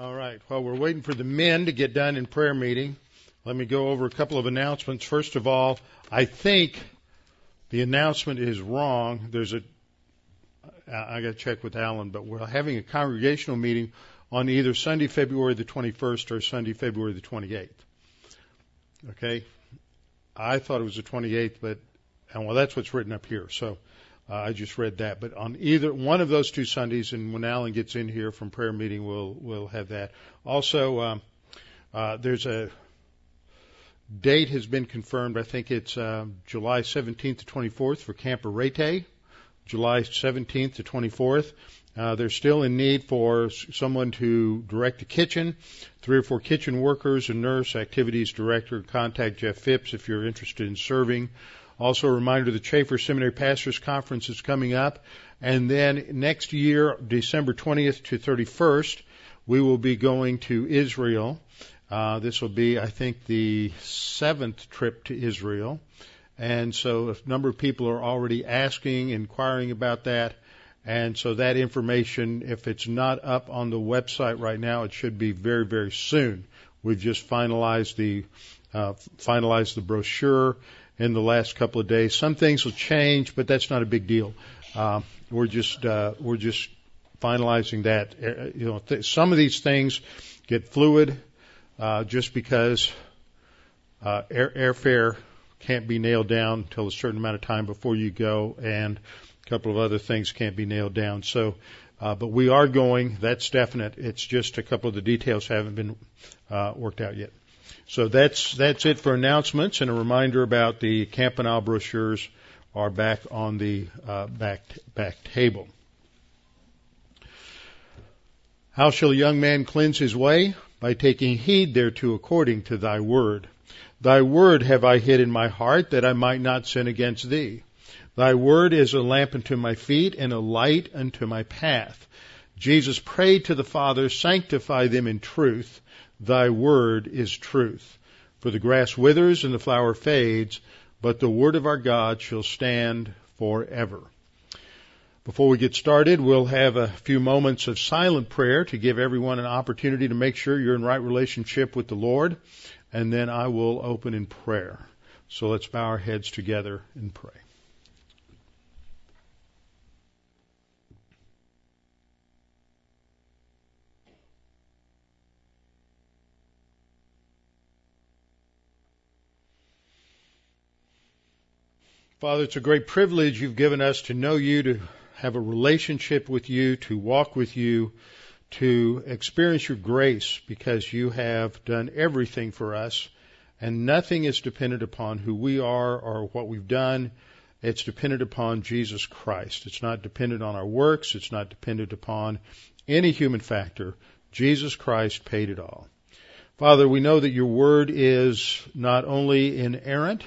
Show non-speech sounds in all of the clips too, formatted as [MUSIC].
All right. While we're waiting for the men to get done in prayer meeting, let me go over a couple of announcements. First of all, I think the announcement is wrong. There's a, I got to check with Alan, but we're having a congregational meeting on either Sunday, February the 21st or Sunday, February the 28th. Okay? I thought it was the 28th, but, and well, that's what's written up here. So, uh, I just read that. But on either one of those two Sundays, and when Alan gets in here from prayer meeting, we'll we'll have that. Also, um, uh, there's a date has been confirmed. I think it's uh, July 17th to 24th for Camp Arete. July 17th to 24th. Uh, they're still in need for someone to direct the kitchen, three or four kitchen workers, a nurse, activities director. Contact Jeff Phipps if you're interested in serving. Also, a reminder the Chafer Seminary Pastors Conference is coming up. And then next year, December 20th to 31st, we will be going to Israel. Uh, this will be, I think, the seventh trip to Israel. And so a number of people are already asking, inquiring about that. And so that information, if it's not up on the website right now, it should be very, very soon. We've just finalized the uh, finalized the brochure in the last couple of days. Some things will change, but that's not a big deal. Uh, we're just uh, we're just finalizing that. Uh, you know, th- some of these things get fluid uh, just because uh, air, airfare can't be nailed down until a certain amount of time before you go, and a couple of other things can't be nailed down. So, uh, but we are going. That's definite. It's just a couple of the details haven't been uh, worked out yet. So that's that's it for announcements and a reminder about the Campanile brochures are back on the uh, back back table. How shall a young man cleanse his way? By taking heed thereto according to thy word. Thy word have I hid in my heart that I might not sin against thee. Thy word is a lamp unto my feet and a light unto my path. Jesus prayed to the Father, sanctify them in truth. Thy word is truth. For the grass withers and the flower fades, but the word of our God shall stand forever. Before we get started, we'll have a few moments of silent prayer to give everyone an opportunity to make sure you're in right relationship with the Lord, and then I will open in prayer. So let's bow our heads together and pray. Father, it's a great privilege you've given us to know you, to have a relationship with you, to walk with you, to experience your grace because you have done everything for us and nothing is dependent upon who we are or what we've done. It's dependent upon Jesus Christ. It's not dependent on our works. It's not dependent upon any human factor. Jesus Christ paid it all. Father, we know that your word is not only inerrant,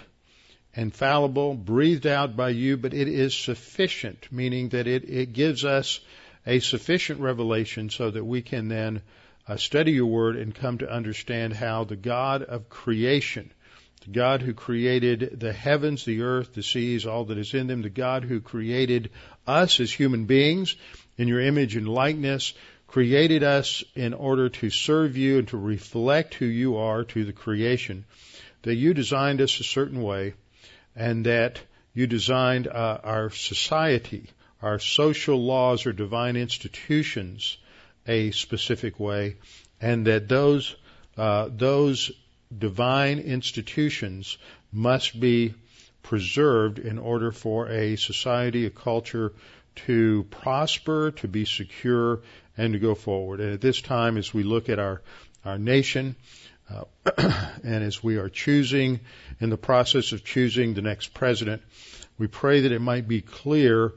infallible, breathed out by you, but it is sufficient, meaning that it, it gives us a sufficient revelation so that we can then uh, study your word and come to understand how the God of creation, the God who created the heavens, the earth, the seas, all that is in them, the God who created us as human beings in your image and likeness, created us in order to serve you and to reflect who you are to the creation, that you designed us a certain way, and that you designed uh, our society, our social laws or divine institutions a specific way, and that those uh, those divine institutions must be preserved in order for a society, a culture to prosper, to be secure, and to go forward. And at this time, as we look at our our nation, uh, [CLEARS THROAT] and as we are choosing, in the process of choosing the next president, we pray that it might be clear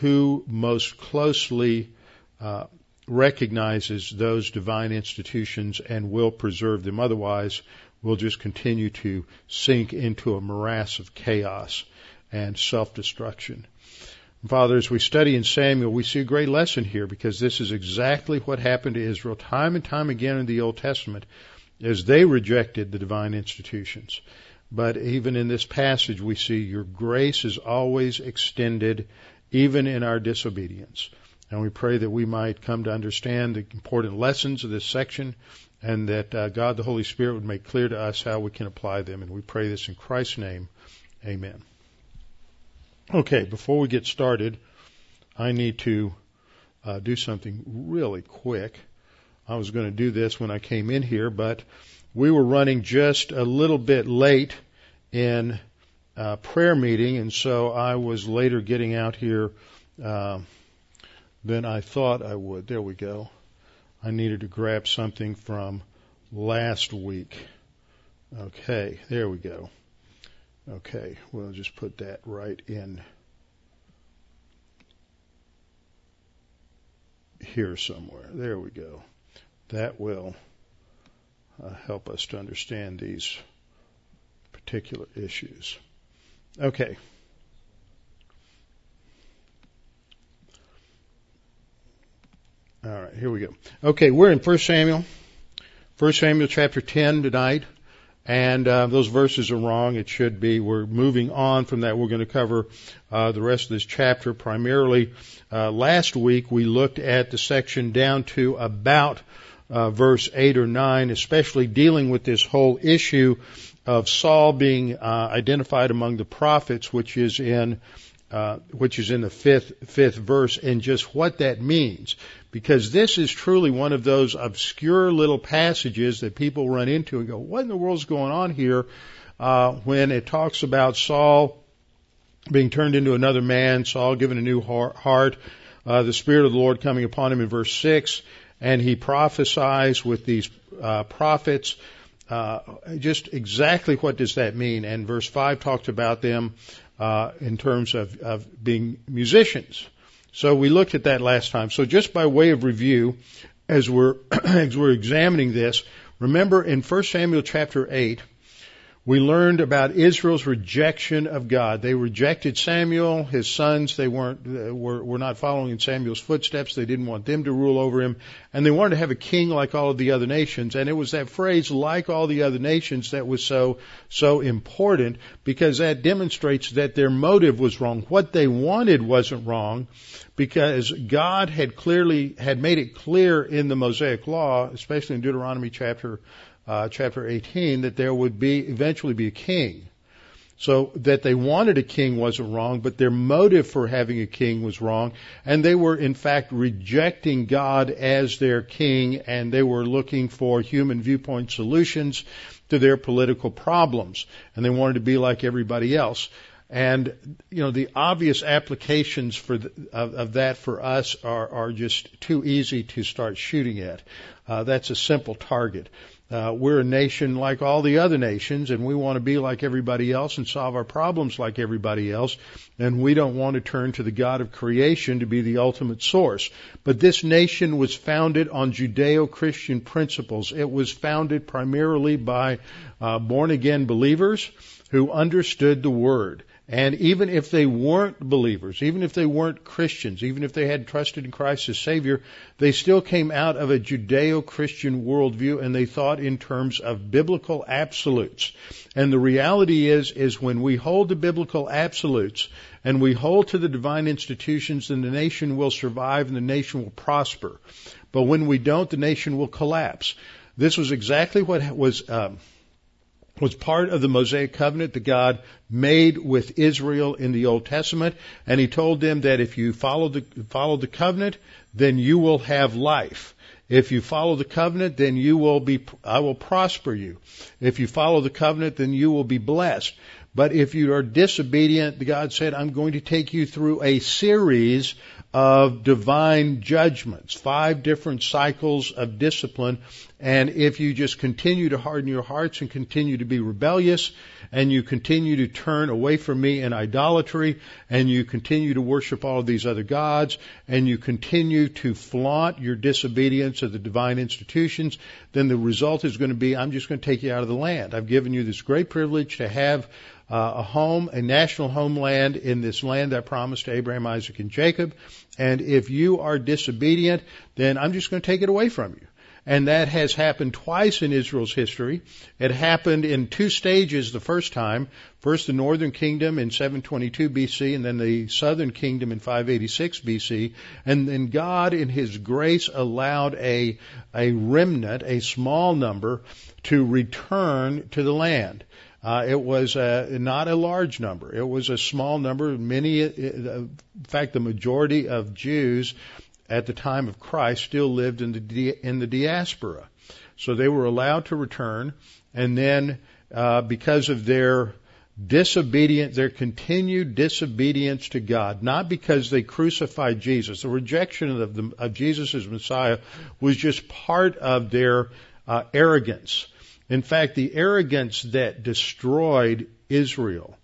who most closely uh, recognizes those divine institutions and will preserve them. Otherwise, we'll just continue to sink into a morass of chaos and self-destruction. Father, as we study in Samuel, we see a great lesson here because this is exactly what happened to Israel time and time again in the Old Testament as they rejected the divine institutions. But even in this passage, we see your grace is always extended, even in our disobedience. And we pray that we might come to understand the important lessons of this section and that uh, God the Holy Spirit would make clear to us how we can apply them. And we pray this in Christ's name. Amen. Okay, before we get started, I need to uh, do something really quick. I was going to do this when I came in here, but we were running just a little bit late in uh, prayer meeting, and so I was later getting out here uh, than I thought I would. There we go. I needed to grab something from last week. Okay, there we go. Okay, we'll just put that right in here somewhere. There we go. That will uh, help us to understand these particular issues. Okay. All right, here we go. Okay, we're in 1 Samuel, 1 Samuel chapter 10 tonight, and uh, those verses are wrong. It should be. We're moving on from that. We're going to cover uh, the rest of this chapter. Primarily, uh, last week we looked at the section down to about uh, verse 8 or 9, especially dealing with this whole issue of Saul being uh, identified among the prophets, which is in uh, which is in the fifth fifth verse, and just what that means, because this is truly one of those obscure little passages that people run into and go, "What in the world's going on here?" Uh, when it talks about Saul being turned into another man, Saul given a new heart, uh, the Spirit of the Lord coming upon him in verse six, and he prophesies with these uh, prophets. Uh, just exactly what does that mean? And verse five talked about them uh, in terms of, of being musicians. So we looked at that last time. So just by way of review, as we're [CLEARS THROAT] as we're examining this, remember in 1 Samuel chapter 8, we learned about Israel's rejection of God. They rejected Samuel, his sons. They weren't uh, were, were not following in Samuel's footsteps. They didn't want them to rule over him, and they wanted to have a king like all of the other nations. And it was that phrase, "like all the other nations," that was so so important because that demonstrates that their motive was wrong. What they wanted wasn't wrong, because God had clearly had made it clear in the Mosaic Law, especially in Deuteronomy chapter uh, chapter 18 that there would be eventually be a king. So that they wanted a king wasn't wrong, but their motive for having a king was wrong. And they were in fact rejecting God as their king and they were looking for human viewpoint solutions to their political problems. And they wanted to be like everybody else. And you know the obvious applications for the, of, of, that for us are, are just too easy to start shooting at. Uh, that's a simple target. Uh, we're a nation like all the other nations, and we want to be like everybody else and solve our problems like everybody else. And we don't want to turn to the God of creation to be the ultimate source. But this nation was founded on Judeo-Christian principles. It was founded primarily by uh, born-again believers who understood the Word. And even if they weren't believers, even if they weren't Christians, even if they had trusted in Christ as Savior, they still came out of a Judeo-Christian worldview and they thought in terms of biblical absolutes. And the reality is, is when we hold the biblical absolutes and we hold to the divine institutions, then the nation will survive and the nation will prosper. But when we don't, the nation will collapse. This was exactly what was um, was part of the Mosaic covenant that God made with Israel in the Old Testament, and He told them that if you follow the follow the covenant, then you will have life. If you follow the covenant, then you will be, I will prosper you. If you follow the covenant, then you will be blessed. But if you are disobedient, God said, I'm going to take you through a series of divine judgments, five different cycles of discipline. And if you just continue to harden your hearts and continue to be rebellious and you continue to turn away from me in idolatry and you continue to worship all of these other gods and you continue to flaunt your disobedience of the divine institutions, then the result is going to be, I'm just going to take you out of the land. I've given you this great privilege to have uh, a home, a national homeland in this land that I promised to Abraham, Isaac, and Jacob. And if you are disobedient, then I'm just going to take it away from you. and that has happened twice in Israel's history. It happened in two stages the first time. First the northern kingdom in 722 BC and then the southern kingdom in 586 BC. And then God in His grace allowed a, a remnant, a small number, to return to the land. Uh, it was uh, not a large number. It was a small number. Many, uh, in fact, the majority of Jews at the time of Christ still lived in the in the diaspora, so they were allowed to return. And then, uh, because of their disobedience, their continued disobedience to God, not because they crucified Jesus, the rejection of, the, of Jesus as Messiah was just part of their uh, arrogance. In fact, the arrogance that destroyed Israel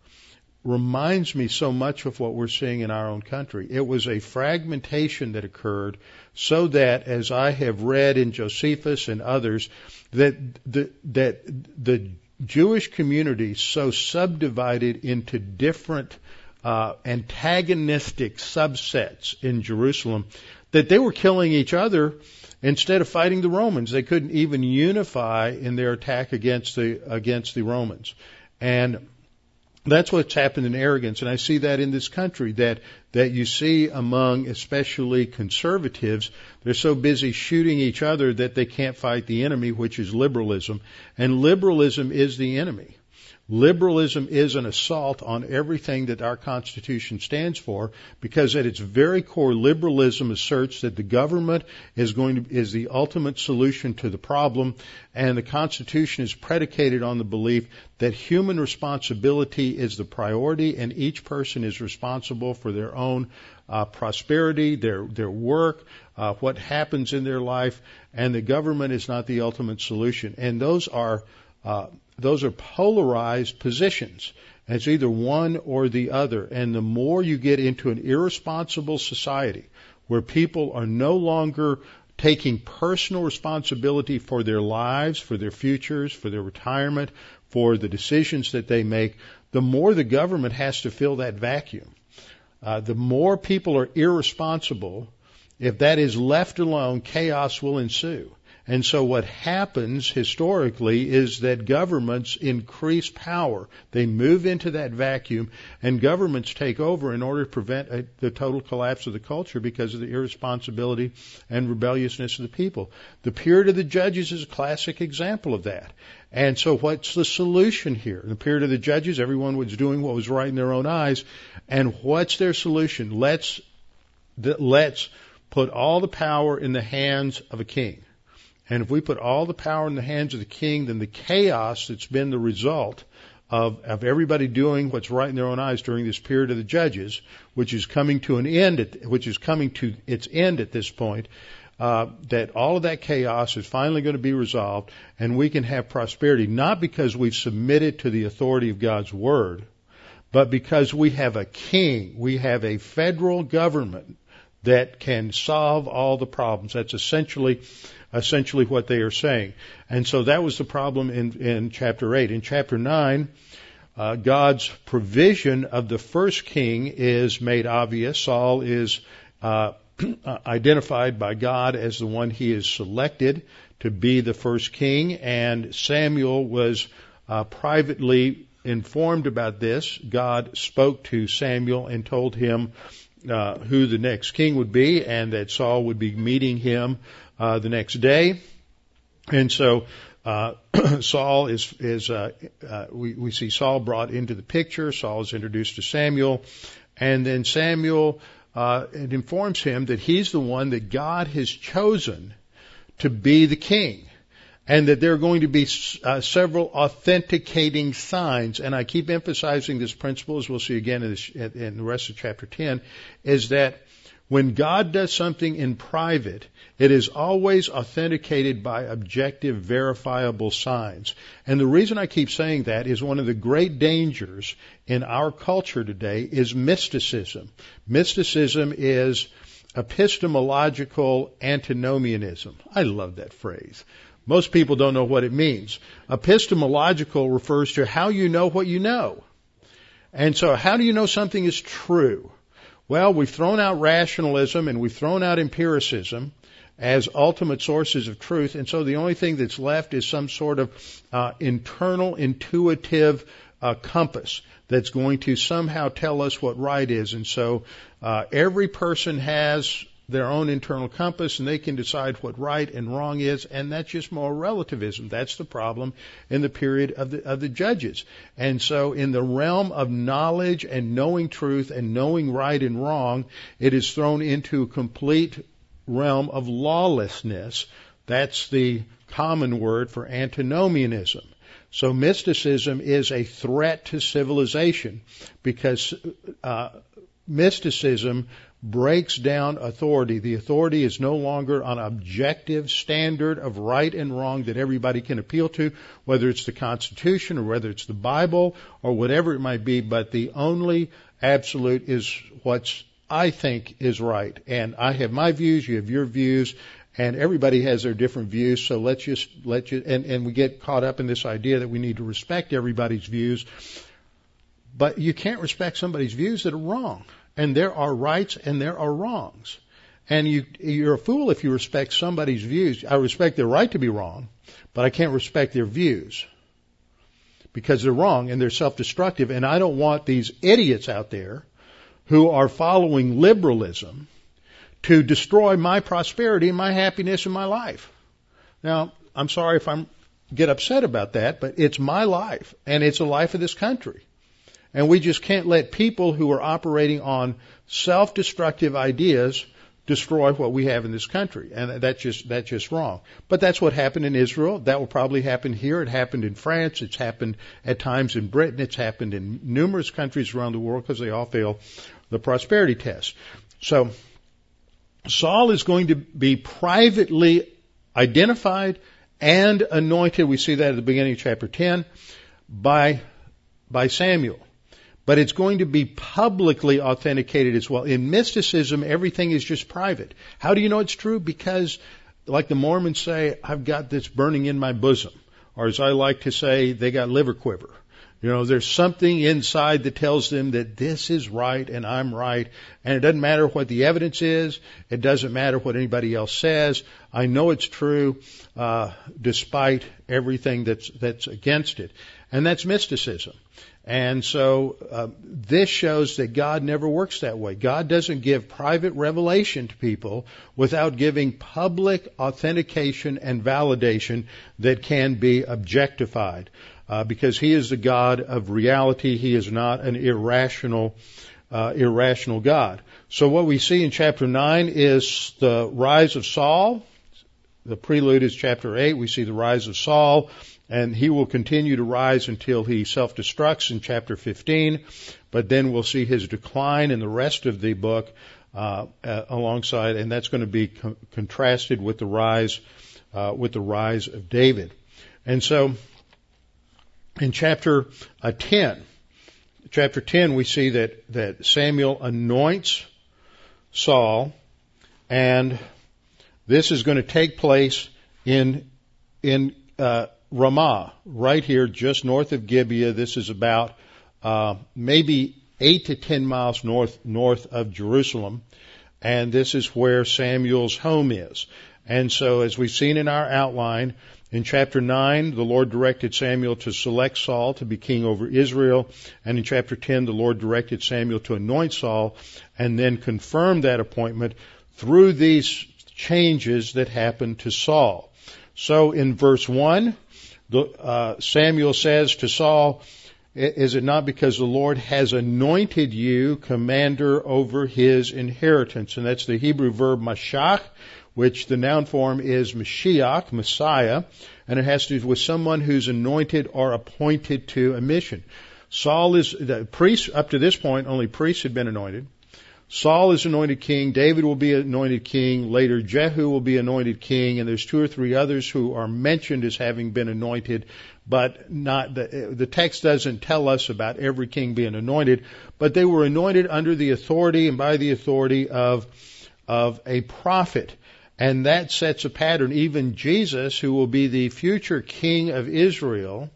reminds me so much of what we're seeing in our own country. It was a fragmentation that occurred so that, as I have read in Josephus and others, that the, that the Jewish community so subdivided into different uh, antagonistic subsets in Jerusalem that they were killing each other instead of fighting the Romans. They couldn't even unify in their attack against the against the Romans. And that's what's happened in arrogance, and I see that in this country that that you see among especially conservatives. They're so busy shooting each other that they can't fight the enemy, which is liberalism, and liberalism is the enemy. Liberalism is an assault on everything that our Constitution stands for because at its very core, liberalism asserts that the government is going to, is the ultimate solution to the problem and the Constitution is predicated on the belief that human responsibility is the priority and each person is responsible for their own uh, prosperity, their, their work, uh, what happens in their life, and the government is not the ultimate solution. And those are uh, those are polarized positions. It's either one or the other. And the more you get into an irresponsible society where people are no longer taking personal responsibility for their lives, for their futures, for their retirement, for the decisions that they make, the more the government has to fill that vacuum. Uh, the more people are irresponsible, if that is left alone, chaos will ensue. And so what happens historically is that governments increase power. They move into that vacuum and governments take over in order to prevent a, the total collapse of the culture because of the irresponsibility and rebelliousness of the people. The period of the judges is a classic example of that. And so what's the solution here? In the period of the judges, everyone was doing what was right in their own eyes. And what's their solution? Let's, let's put all the power in the hands of a king. And if we put all the power in the hands of the king, then the chaos that's been the result of, of everybody doing what's right in their own eyes during this period of the judges, which is coming to an end, at, which is coming to its end at this point, uh, that all of that chaos is finally going to be resolved and we can have prosperity, not because we've submitted to the authority of God's word, but because we have a king, we have a federal government that can solve all the problems. That's essentially essentially what they are saying. And so that was the problem in, in chapter 8. In chapter 9, uh, God's provision of the first king is made obvious. Saul is uh, [CLEARS THROAT] identified by God as the one he has selected to be the first king, and Samuel was uh, privately informed about this. God spoke to Samuel and told him uh, who the next king would be, and that Saul would be meeting him uh, the next day. And so uh, [CLEARS THROAT] Saul is is uh, uh, we we see Saul brought into the picture. Saul is introduced to Samuel, and then Samuel uh, informs him that he's the one that God has chosen to be the king. And that there are going to be uh, several authenticating signs, and I keep emphasizing this principle, as we'll see again in, this, in the rest of chapter 10, is that when God does something in private, it is always authenticated by objective, verifiable signs. And the reason I keep saying that is one of the great dangers in our culture today is mysticism. Mysticism is epistemological antinomianism. I love that phrase. Most people don't know what it means. Epistemological refers to how you know what you know. And so how do you know something is true? Well, we've thrown out rationalism and we've thrown out empiricism. as ultimate sources of truth. And so the only thing that's left is some sort of uh, internal, intuitive uh, compass that's going to somehow tell us what right is. And so uh, every person has their own internal compass and they can decide what right and wrong is and that's just more relativism. That's the problem in the period of the of the judges. And so in the realm of knowledge and knowing truth and knowing right and wrong it is thrown into a complete realm of lawlessness. That's the common word for antinomianism. So mysticism is a threat to civilization because uh, mysticism breaks down authority. The authority is no longer an objective standard of right and wrong that everybody can appeal to, whether it's the Constitution or whether it's the Bible or whatever it might be, but the only absolute is what's I think is right. And I have my views, you have your views, and everybody has their different views, so let's just let you and, and we get caught up in this idea that we need to respect everybody's views. But you can't respect somebody's views that are wrong and there are rights and there are wrongs. And you, you're a fool if you respect somebody's views. I respect their right to be wrong, but I can't respect their views because they're wrong and they're self-destructive. And I don't want these idiots out there who are following liberalism to destroy my prosperity and my happiness in my life. Now, I'm sorry if I'm get upset about that, but it's my life and it's the life of this country. And we just can't let people who are operating on self-destructive ideas destroy what we have in this country. And that's just, that's just wrong. But that's what happened in Israel. That will probably happen here. It happened in France. It's happened at times in Britain. It's happened in numerous countries around the world because they all fail the prosperity test. So, Saul is going to be privately identified and anointed. We see that at the beginning of chapter 10 by, by Samuel but it's going to be publicly authenticated as well. In mysticism, everything is just private. How do you know it's true? Because, like the Mormons say, I've got this burning in my bosom. Or as I like to say, they got liver quiver. You know, there's something inside that tells them that this is right and I'm right. And it doesn't matter what the evidence is. It doesn't matter what anybody else says. I know it's true, uh, despite everything that's, that's against it. And that's mysticism. And so uh, this shows that God never works that way. God doesn't give private revelation to people without giving public authentication and validation that can be objectified. Uh, because He is the God of reality. He is not an irrational, uh, irrational God. So what we see in chapter 9 is the rise of Saul. The prelude is chapter 8. We see the rise of Saul and he will continue to rise until he self-destructs in chapter 15, but then we'll see his decline in the rest of the book uh, uh, alongside, and that's going to be co- contrasted with the rise uh, with the rise of David. And so, in chapter uh, 10, chapter 10, we see that that Samuel anoints Saul, and this is going to take place in in uh, Ramah, right here, just north of Gibeah. This is about uh, maybe eight to ten miles north north of Jerusalem, and this is where Samuel's home is. And so, as we've seen in our outline, in chapter 9, the Lord directed Samuel to select Saul to be king over Israel. And in chapter 10, the Lord directed Samuel to anoint Saul and then confirm that appointment through these changes that happened to Saul. So in verse 1, the, uh, Samuel says to Saul, is it not because the Lord has anointed you commander over his inheritance? And that's the Hebrew verb mashach, which the noun form is Mashiach, Messiah, and it has to do with someone who's anointed or appointed to a mission. Saul is, the priests, up to this point, only priests had been anointed. Saul is anointed king, David will be anointed king, later Jehu will be anointed king, and there's two or three others who are mentioned as having been anointed, but not the, the text doesn't tell us about every king being anointed, but they were anointed under the authority and by the authority of of a prophet. And that sets a pattern. Even Jesus, who will be the future king of Israel,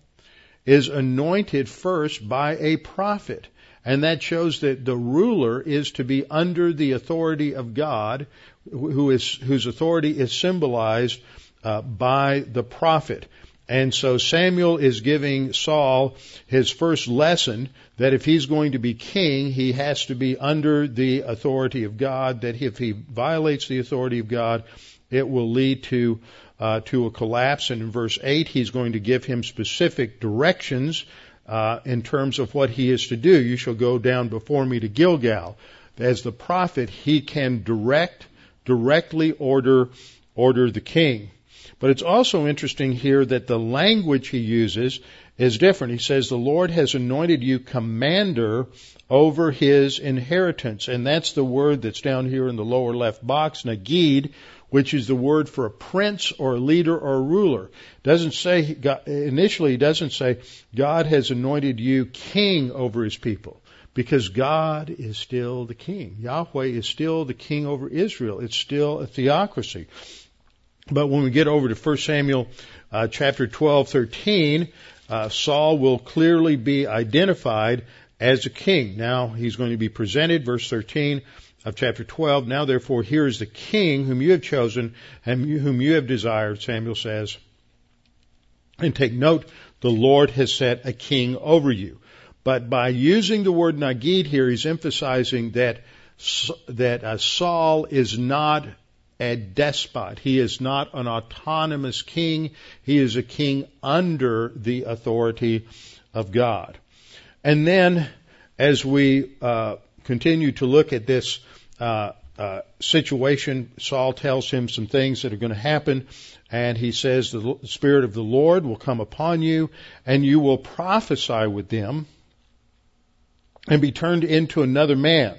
is anointed first by a prophet. And that shows that the ruler is to be under the authority of God, who is whose authority is symbolized uh, by the prophet. And so Samuel is giving Saul his first lesson that if he's going to be king, he has to be under the authority of God, that if he violates the authority of God, it will lead to uh, to a collapse. And in verse 8, he's going to give him specific directions uh, in terms of what he is to do. You shall go down before me to Gilgal. As the prophet, he can direct, directly order, order the king. But it's also interesting here that the language he uses is different. He says, the Lord has anointed you commander over his inheritance. And that's the word that's down here in the lower left box, nagid, which is the word for a prince or a leader or a ruler. Doesn't say initially doesn't say God has anointed you king over his people because God is still the king. Yahweh is still the king over Israel. It's still a theocracy. But when we get over to 1 Samuel uh, chapter 12, 13, uh, Saul will clearly be identified as a king. Now he's going to be presented, verse 13, of chapter 12. Now therefore here is the king whom you have chosen and whom you have desired, Samuel says. And take note, the Lord has set a king over you. But by using the word nagid here, he's emphasizing that that uh, Saul is not a despot. He is not an autonomous king. He is a king under the authority of God. And then, as we uh, continue to look at this uh, uh, situation, Saul tells him some things that are going to happen, and he says the Spirit of the Lord will come upon you, and you will prophesy with them, and be turned into another man.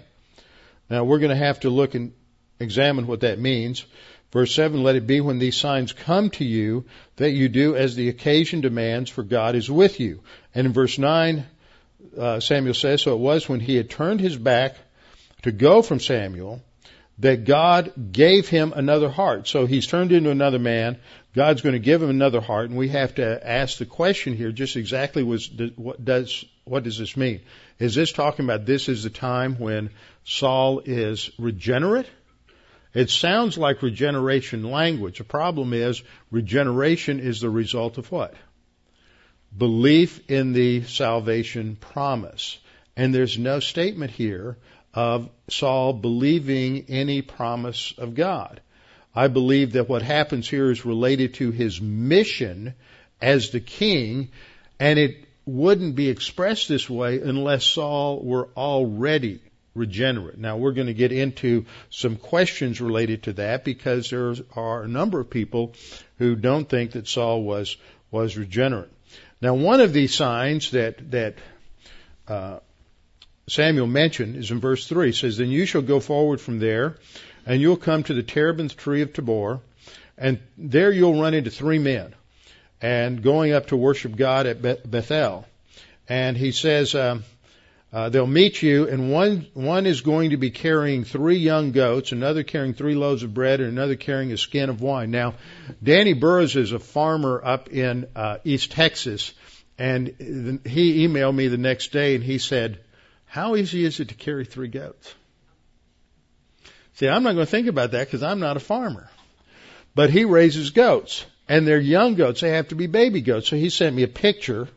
Now we're going to have to look and examine what that means. Verse 7, let it be when these signs come to you that you do as the occasion demands, for God is with you. And in verse 9, uh, Samuel says, so it was when he had turned his back to go from Samuel that God gave him another heart. So he's turned into another man. God's going to give him another heart, and we have to ask the question here: just exactly was what does what does this mean? Is this talking about this is the time when Saul is regenerate? It sounds like regeneration language. The problem is regeneration is the result of what? Belief in the salvation promise. And there's no statement here of Saul believing any promise of God. I believe that what happens here is related to his mission as the king, and it wouldn't be expressed this way unless Saul were already regenerate. Now we're going to get into some questions related to that because there are a number of people who don't think that Saul was was regenerate. Now one of these signs that that uh, Samuel mentioned is in verse 3. It says, Then you shall go forward from there, and you'll come to the terebinth tree of Tabor, and there you'll run into three men, and going up to worship God at Bethel. And he says, um, uh, they'll meet you, and one one is going to be carrying three young goats, another carrying three loaves of bread, and another carrying a skin of wine. Now, Danny Burrows is a farmer up in uh, East Texas, and he emailed me the next day, and he said, how easy is it to carry three goats? See, I'm not going to think about that because I'm not a farmer. But he raises goats, and they're young goats. They have to be baby goats. So he sent me a picture.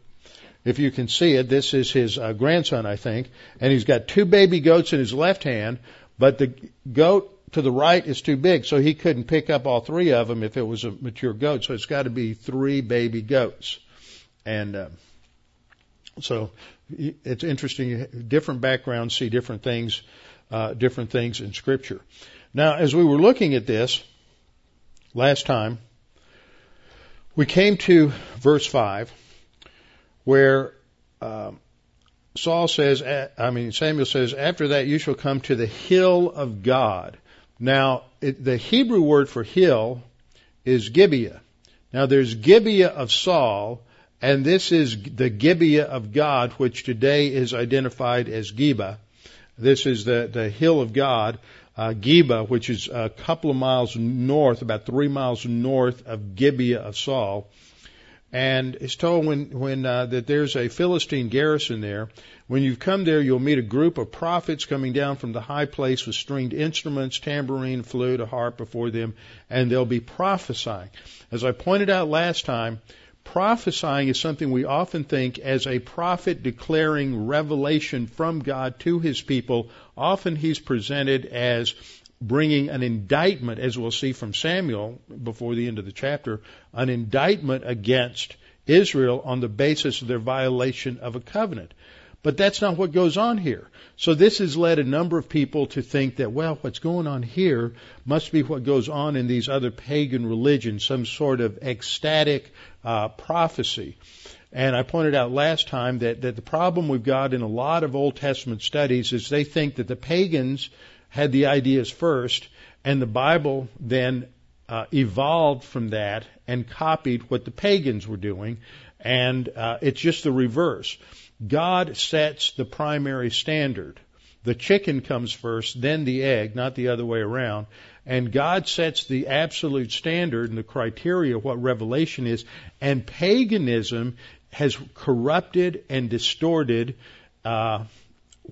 If you can see it, this is his uh, grandson, I think, and he's got two baby goats in his left hand, but the goat to the right is too big, so he couldn't pick up all three of them if it was a mature goat. So it's got to be three baby goats, and uh, so it's interesting. Different backgrounds see different things, uh, different things in Scripture. Now, as we were looking at this last time, we came to verse five, where um, Saul says, I mean Samuel says, after that you shall come to the hill of God. Now, it, the Hebrew word for hill is Gibeah. Now, there's Gibeah of Saul, and this is the Gibeah of God, which today is identified as Geba. This is the, the hill of God, uh, Geba, which is a couple of miles north, about three miles north of Gibeah of Saul. And is told when when uh, that there's a Philistine garrison there. When you've come there, you'll meet a group of prophets coming down from the high place with stringed instruments, tambourine, flute, a harp before them, and they'll be prophesying. As I pointed out last time, prophesying is something we often think as a prophet declaring revelation from God to his people. Often he's presented as bringing an indictment, as we'll see from Samuel before the end of the chapter, an indictment against Israel on the basis of their violation of a covenant. But that's not what goes on here. So this has led a number of people to think that, well, what's going on here must be what goes on in these other pagan religions, some sort of ecstatic uh, prophecy. And I pointed out last time that, that the problem we've got in a lot of Old Testament studies is they think that the pagans had the ideas first, and the Bible then uh, evolved from that and copied what the pagans were doing, and uh, it's just the reverse. God sets the primary standard. The chicken comes first, then the egg, not the other way around. And God sets the absolute standard and the criteria of what revelation is. And paganism has corrupted and distorted uh,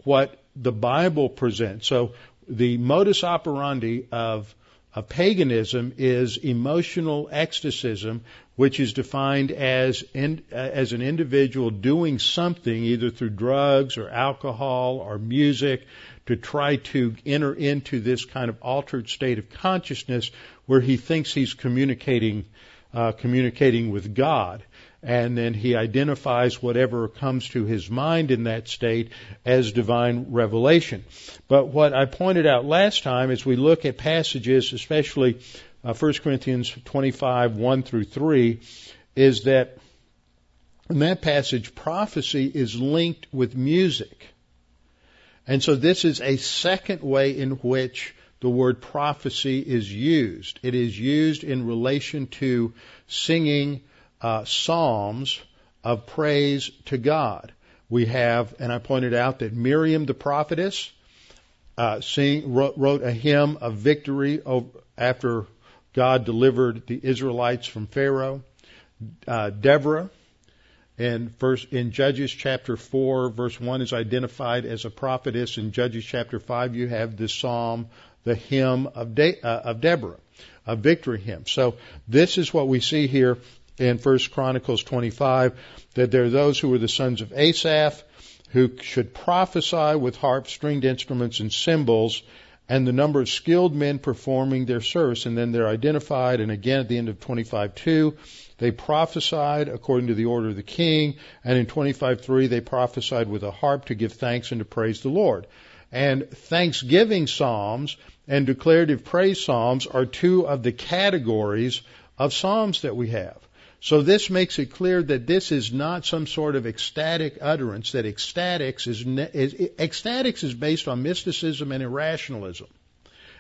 what the Bible presents. So the modus operandi of, of paganism is emotional ecstasiism, which is defined as in, as an individual doing something either through drugs or alcohol or music to try to enter into this kind of altered state of consciousness where he thinks he's communicating uh, communicating with God and then he identifies whatever comes to his mind in that state as divine revelation. But what I pointed out last time as we look at passages, especially uh, 1 Corinthians 25, 1 through 3, is that in that passage, prophecy is linked with music. And so this is a second way in which the word prophecy is used. It is used in relation to singing uh, psalms of praise to God. We have, and I pointed out that Miriam the prophetess uh, sing, wrote, wrote, a hymn of victory over, after God delivered the Israelites from Pharaoh. Uh, Deborah, in first in Judges chapter four, verse one, is identified as a prophetess. In Judges chapter five, you have the psalm, the hymn of, De- uh, of Deborah, a victory hymn. So this is what we see here in First Chronicles 25 that there are those who were the sons of Asaph who should prophesy with harps, stringed instruments, and cymbals, and the number of skilled men performing their service. And then they're identified, and again at the end of 25:2, they prophesied according to the order of the king, and in 25:3 they prophesied with a harp to give thanks and to praise the Lord. And thanksgiving psalms and declarative praise psalms are two of the categories of psalms that we have. So this makes it clear that this is not some sort of ecstatic utterance. That ecstatics is, is ecstatics is based on mysticism and irrationalism.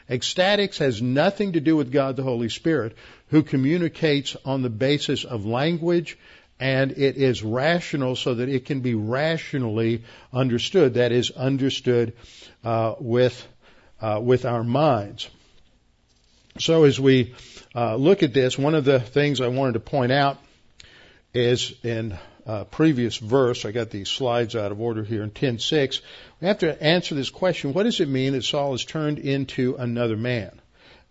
Ecstatics has nothing to do with God the Holy Spirit, who communicates on the basis of language, and it is rational so that it can be rationally understood. That is understood uh, with uh, with our minds. So as we uh, look at this, one of the things I wanted to point out is in uh, previous verse. I got these slides out of order here in 10:6. We have to answer this question: What does it mean that Saul is turned into another man?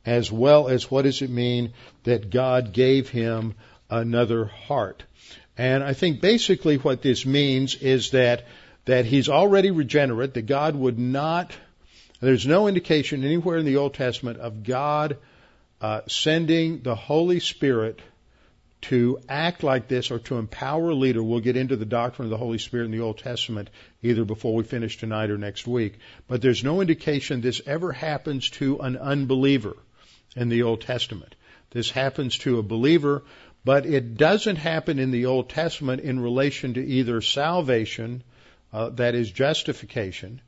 As well as what does it mean that God gave him another heart? And I think basically what this means is that that he's already regenerate. That God would not. There's no indication anywhere in the Old Testament of God uh, sending the Holy Spirit to act like this or to empower a leader. We'll get into the doctrine of the Holy Spirit in the Old Testament either before we finish tonight or next week. But there's no indication this ever happens to an unbeliever in the Old Testament. This happens to a believer, but it doesn't happen in the Old Testament in relation to either salvation, uh, that is justification,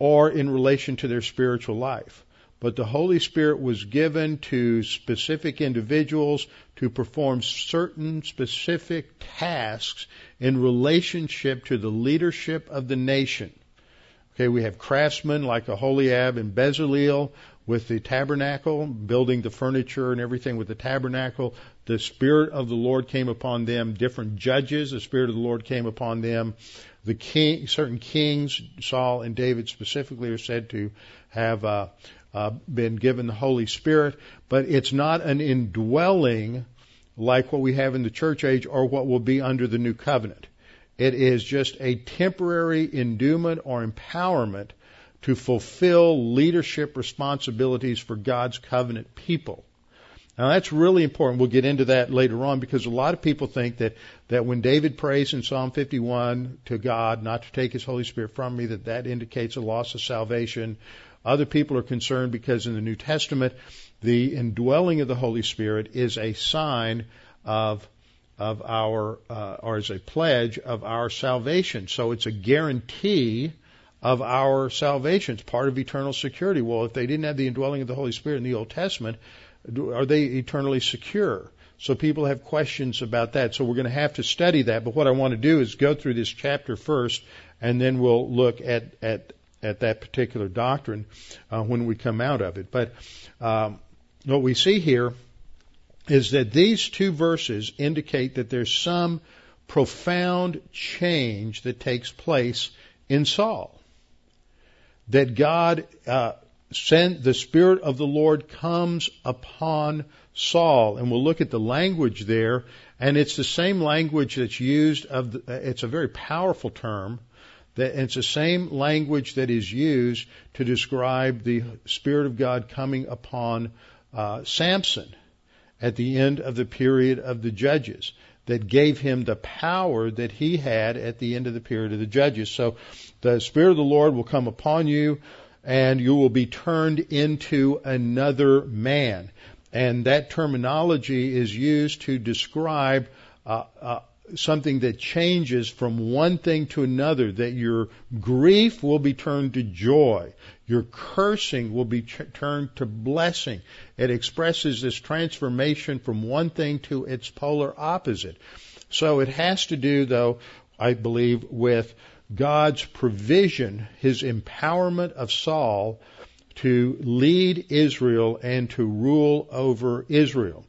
or in relation to their spiritual life but the Holy Spirit was given to specific individuals to perform certain specific tasks in relationship to the leadership of the nation. Okay, we have craftsmen like Aholiab and Bezalel. with the tabernacle, building the furniture and everything with the tabernacle. The Spirit of the Lord came upon them. Different judges, the Spirit of the Lord came upon them. The king, certain kings, Saul and David specifically, are said to have uh, uh, been given the Holy Spirit, but it's not an indwelling like what we have in the church age or what will be under the new covenant. It is just a temporary endowment or empowerment to fulfill leadership responsibilities for God's covenant people. Now that's really important. We'll get into that later on because a lot of people think that, that when David prays in Psalm 51 to God not to take his Holy Spirit from me, that that indicates a loss of salvation. Other people are concerned because in the New Testament, the indwelling of the Holy Spirit is a sign of of our uh, or as a pledge of our salvation. So it's a guarantee of our salvation. It's part of eternal security. Well, if they didn't have the indwelling of the Holy Spirit in the Old Testament, are they eternally secure? So people have questions about that. So we're going to have to study that. But what I want to do is go through this chapter first, and then we'll look at at at that particular doctrine uh, when we come out of it. But um, what we see here is that these two verses indicate that there's some profound change that takes place in Saul. That God uh, sent the Spirit of the Lord comes upon Saul, and we'll look at the language there, and it's the same language that's used of. The, it's a very powerful term. That it's the same language that is used to describe the Spirit of God coming upon uh, Samson at the end of the period of the judges that gave him the power that he had at the end of the period of the judges. So the Spirit of the Lord will come upon you and you will be turned into another man. And that terminology is used to describe uh, uh, something that changes from one thing to another, that your grief will be turned to joy. Your cursing will be ch- turned to blessing. It expresses this transformation from one thing to its polar opposite. So it has to do, though, I believe, with God's provision, His empowerment of Saul to lead Israel and to rule over Israel.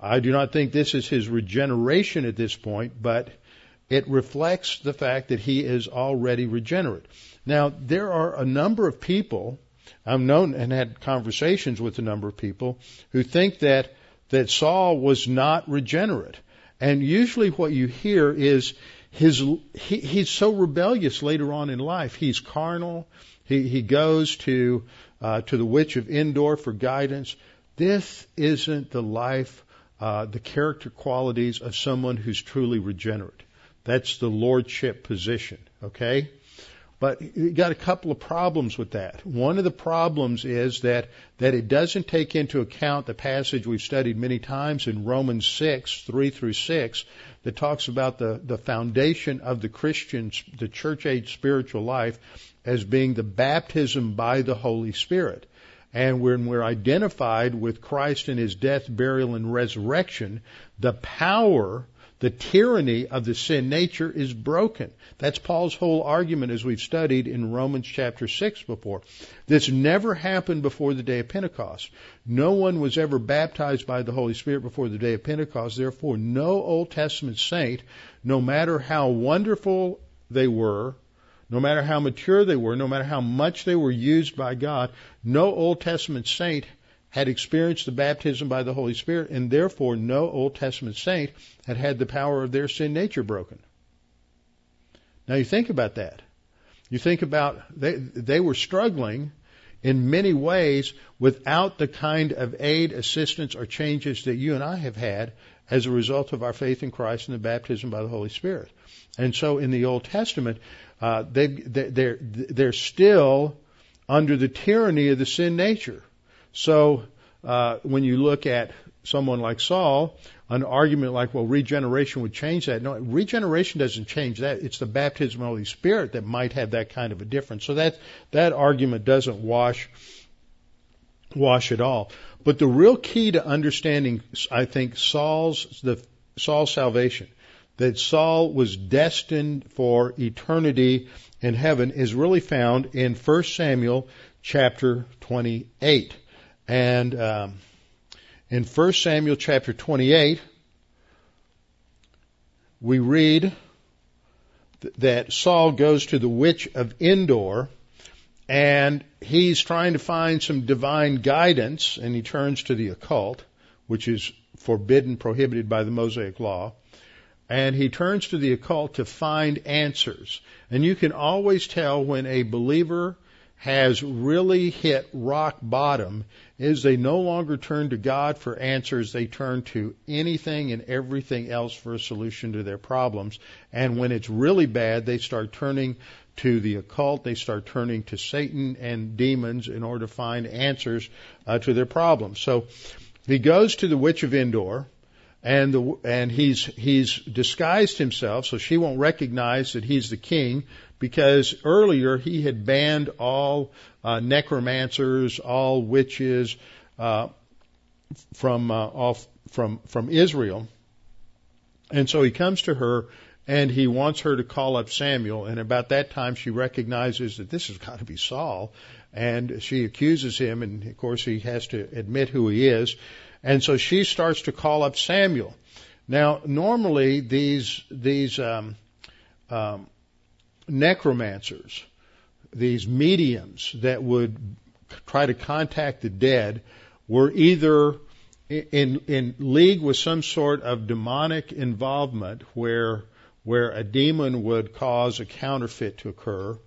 I do not think this is his regeneration at this point, but it reflects the fact that he is already regenerate. Now, there are a number of people, I've known and had conversations with a number of people who think that, that Saul was not regenerate. And usually what you hear is his, he, he's so rebellious later on in life. He's carnal. He, he goes to, uh, to the witch of Endor for guidance. This isn't the life uh, the character qualities of someone who's truly regenerate. That's the lordship position, okay? But you got a couple of problems with that. One of the problems is that, that it doesn't take into account the passage we've studied many times in Romans 6, 3 through 6, that talks about the, the foundation of the Christian, the church age spiritual life as being the baptism by the Holy Spirit. And when we're identified with Christ in his death, burial, and resurrection, the power, the tyranny of the sin nature is broken. That's Paul's whole argument as we've studied in Romans chapter 6 before. This never happened before the day of Pentecost. No one was ever baptized by the Holy Spirit before the day of Pentecost. Therefore, no Old Testament saint, no matter how wonderful they were, no matter how mature they were, no matter how much they were used by God, no Old Testament saint had experienced the baptism by the Holy Spirit, and therefore no Old Testament saint had had the power of their sin nature broken. Now you think about that. You think about they they were struggling in many ways without the kind of aid, assistance, or changes that you and I have had as a result of our faith in Christ and the baptism by the Holy Spirit. And so in the Old Testament, uh, they, they're, they're still under the tyranny of the sin nature. So uh, when you look at someone like Saul, an argument like, well, regeneration would change that. No, regeneration doesn't change that. It's the baptism of the Holy Spirit that might have that kind of a difference. So that that argument doesn't wash wash at all. But the real key to understanding, I think, Saul's the Saul's salvation that Saul was destined for eternity in heaven is really found in 1 Samuel chapter 28. And um, in 1 Samuel chapter 28, we read th- that Saul goes to the witch of Endor and he's trying to find some divine guidance and he turns to the occult, which is forbidden, prohibited by the Mosaic Law. And he turns to the occult to find answers. And you can always tell when a believer has really hit rock bottom is they no longer turn to God for answers. They turn to anything and everything else for a solution to their problems. And when it's really bad, they start turning to the occult. They start turning to Satan and demons in order to find answers uh, to their problems. So he goes to the witch of Endor and the, and he's he's disguised himself so she won't recognize that he's the king because earlier he had banned all uh, necromancers, all witches uh, from uh, off from from Israel, and so he comes to her and he wants her to call up Samuel. And about that time, she recognizes that this has got to be Saul, and she accuses him, and of course he has to admit who he is. And so she starts to call up Samuel. Now, normally these these um, um, necromancers, these mediums that would try to contact the dead, were either in in league with some sort of demonic involvement where where a demon would cause a counterfeit to occur,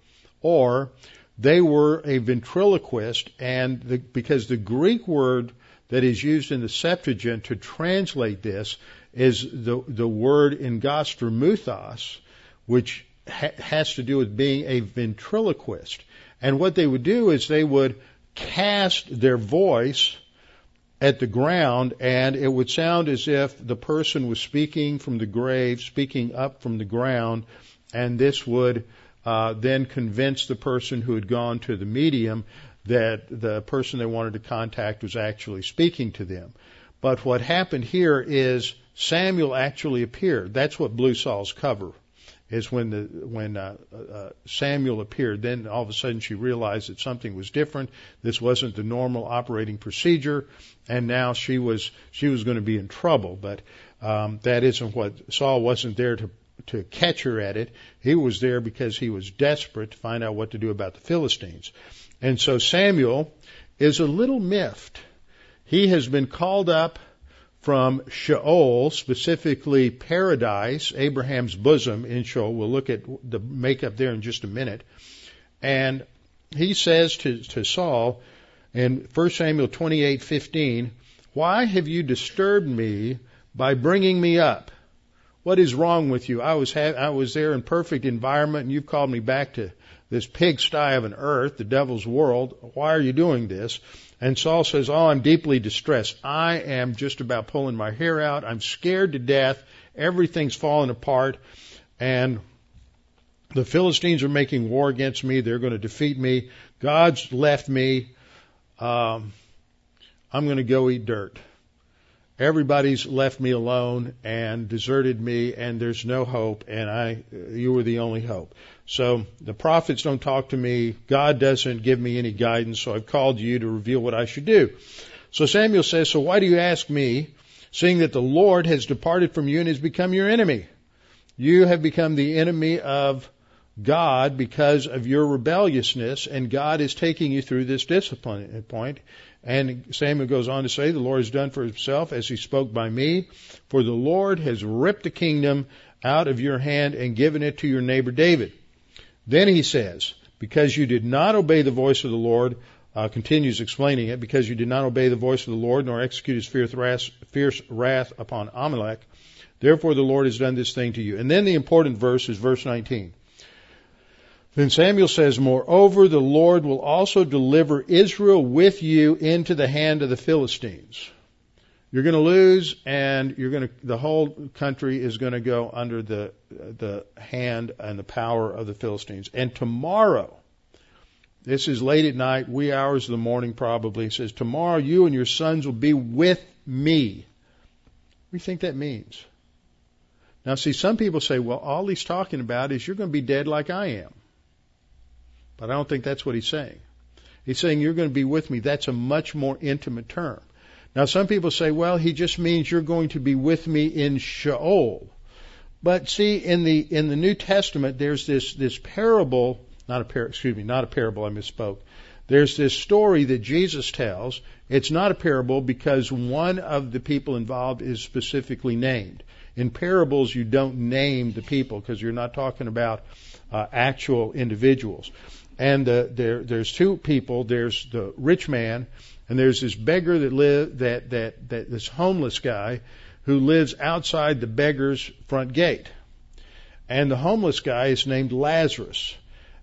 or they were a ventriloquist, and the, because the Greek word that is used in the Septuagint to translate this is the, the word engastramuthos, which ha- has to do with being a ventriloquist. And what they would do is they would cast their voice at the ground and it would sound as if the person was speaking from the grave, speaking up from the ground, and this would uh, then convince the person who had gone to the medium that the person they wanted to contact was actually speaking to them. But what happened here is Samuel actually appeared. That's what blew Saul's cover. Is when the when uh, uh, Samuel appeared, then all of a sudden she realized that something was different. This wasn't the normal operating procedure, and now she was she was going to be in trouble. But um, that isn't what Saul wasn't there to to catch her at it. He was there because he was desperate to find out what to do about the Philistines. And so Samuel is a little miffed. He has been called up from Sheol, specifically paradise, Abraham's bosom in Sheol. We'll look at the makeup there in just a minute. And he says to, to Saul in 1 Samuel 28:15, "Why have you disturbed me by bringing me up? What is wrong with you? I was ha- I was there in perfect environment, and you've called me back to this pigsty of an earth, the devil's world. Why are you doing this? And Saul says, Oh, I'm deeply distressed. I am just about pulling my hair out. I'm scared to death. Everything's falling apart. And the Philistines are making war against me. They're going to defeat me. God's left me. Um, I'm going to go eat dirt. Everybody's left me alone and deserted me, and there's no hope, and I, you were the only hope. So the prophets don't talk to me. God doesn't give me any guidance, so I've called you to reveal what I should do. So Samuel says, So why do you ask me, seeing that the Lord has departed from you and has become your enemy? You have become the enemy of God because of your rebelliousness, and God is taking you through this discipline point. And Samuel goes on to say, The Lord has done for himself as he spoke by me, for the Lord has ripped the kingdom out of your hand and given it to your neighbor David. Then he says, because you did not obey the voice of the Lord, uh, continues explaining it, because you did not obey the voice of the Lord, nor execute his fierce wrath, fierce wrath upon Amalek, therefore the Lord has done this thing to you. And then the important verse is verse 19. Then Samuel says, Moreover, the Lord will also deliver Israel with you into the hand of the Philistines. You're going to lose, and you're going to, the whole country is going to go under the, the hand and the power of the Philistines. And tomorrow, this is late at night, wee hours of the morning probably, he says, Tomorrow you and your sons will be with me. We think that means? Now, see, some people say, well, all he's talking about is you're going to be dead like I am. But I don't think that's what he's saying. He's saying you're going to be with me. That's a much more intimate term. Now some people say, well, he just means you're going to be with me in Sheol. But see, in the in the New Testament, there's this this parable, not a par, excuse me, not a parable. I misspoke. There's this story that Jesus tells. It's not a parable because one of the people involved is specifically named. In parables, you don't name the people because you're not talking about uh, actual individuals. And the, there, there's two people. There's the rich man, and there's this beggar that live that that that this homeless guy who lives outside the beggar's front gate. And the homeless guy is named Lazarus.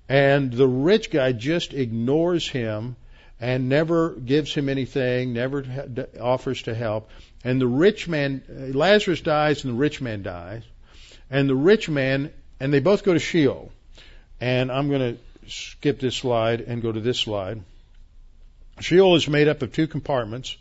And the rich guy just ignores him and never gives him anything, never offers to help. And the rich man, uh, Lazarus dies and the rich man dies. And the rich man, and they both go to Sheol. And I'm going to skip this slide and go to this slide. Sheol is made up of two compartments.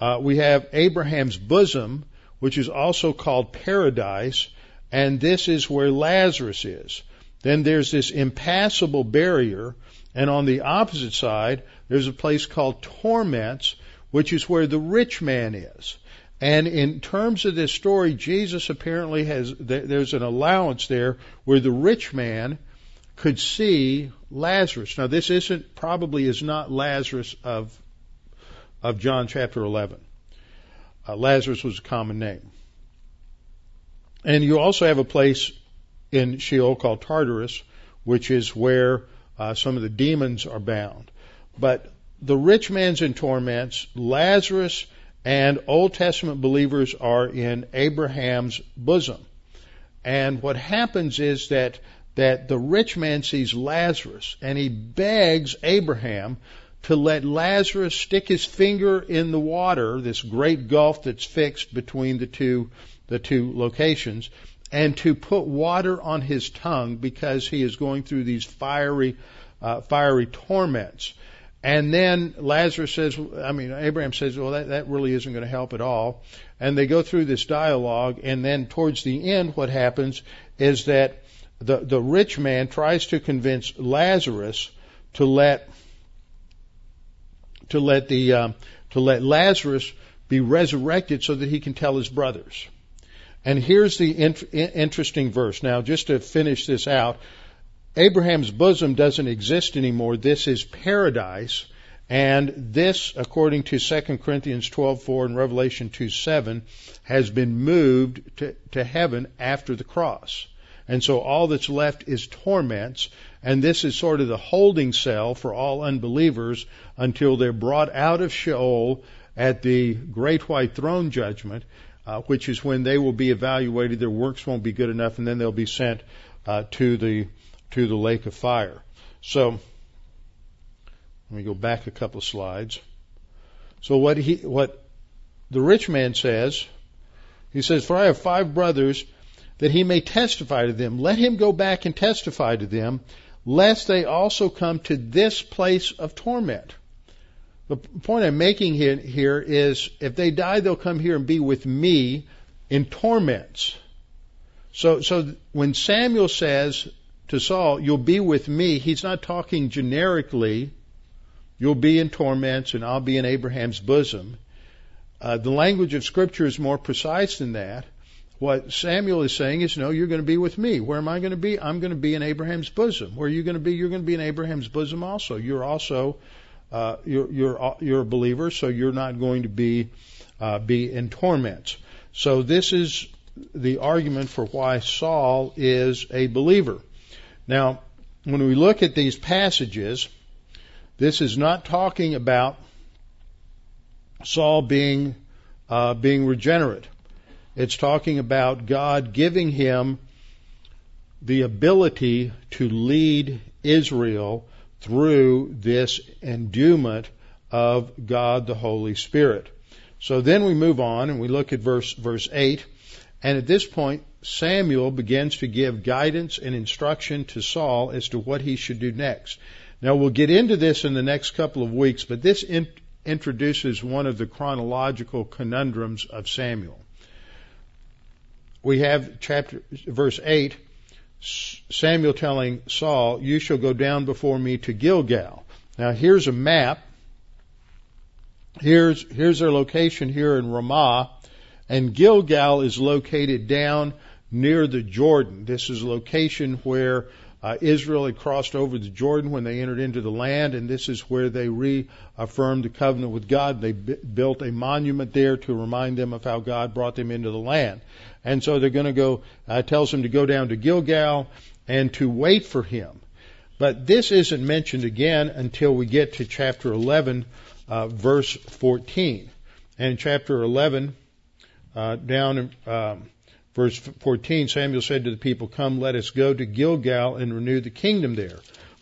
Uh, we have Abraham's bosom, which is also called paradise, and this is where Lazarus is. Then there's this impassable barrier, and on the opposite side, there's a place called torments, which is where the rich man is. And in terms of this story, Jesus apparently has, there's an allowance there where the rich man could see Lazarus. Now this isn't, probably is not Lazarus of, of John chapter 11. Uh, Lazarus was a common name. And you also have a place in Sheol called Tartarus, which is where uh, some of the demons are bound. But the rich man's in torments, Lazarus and Old Testament believers are in Abraham's bosom. And what happens is that that the rich man sees Lazarus and he begs Abraham to let Lazarus stick his finger in the water, this great gulf that's fixed between the two the two locations, and to put water on his tongue because he is going through these fiery uh, fiery torments. And then Lazarus says, I mean, Abraham says, well, that, that really isn't going to help at all. And they go through this dialogue, and then towards the end, what happens is that the, the rich man tries to convince Lazarus to let to let the um, to let Lazarus be resurrected so that he can tell his brothers. And here's the int- interesting verse. Now, just to finish this out, Abraham's bosom doesn't exist anymore. This is paradise. And this, according to 2 Corinthians 12:4 and Revelation 2:7, has been moved to, to heaven after the cross. And so all that's left is torments, and this is sort of the holding cell for all unbelievers until they're brought out of Sheol at the great white throne judgment, uh, which is when they will be evaluated. Their works won't be good enough, and then they'll be sent uh, to the to the lake of fire. So let me go back a couple of slides. So what he what the rich man says, he says, "For I have five brothers." That he may testify to them. Let him go back and testify to them, lest they also come to this place of torment. The point I'm making here is if they die, they'll come here and be with me in torments. So, so when Samuel says to Saul, you'll be with me, he's not talking generically, you'll be in torments and I'll be in Abraham's bosom. Uh, the language of scripture is more precise than that. What Samuel is saying is, no, you're going to be with me. Where am I going to be? I'm going to be in Abraham's bosom. Where are you going to be? You're going to be in Abraham's bosom also. You're also uh, you're you're you're a believer, so you're not going to be uh, be in torments. So this is the argument for why Saul is a believer. Now, when we look at these passages, this is not talking about Saul being uh, being regenerate. It's talking about God giving him the ability to lead Israel through this endowment of God the Holy Spirit. So then we move on and we look at verse, verse 8. And at this point, Samuel begins to give guidance and instruction to Saul as to what he should do next. Now we'll get into this in the next couple of weeks, but this in, introduces one of the chronological conundrums of Samuel. We have chapter, verse 8, Samuel telling Saul, You shall go down before me to Gilgal. Now here's a map. Here's, here's their location here in Ramah, and Gilgal is located down near the Jordan. This is a location where uh, Israel had crossed over the Jordan when they entered into the land, and this is where they reaffirmed the covenant with God. They b- built a monument there to remind them of how God brought them into the land. And so they're going to go, uh, tells them to go down to Gilgal and to wait for him. But this isn't mentioned again until we get to chapter 11, uh, verse 14. And chapter 11, uh, down um, Verse 14, Samuel said to the people, Come, let us go to Gilgal and renew the kingdom there.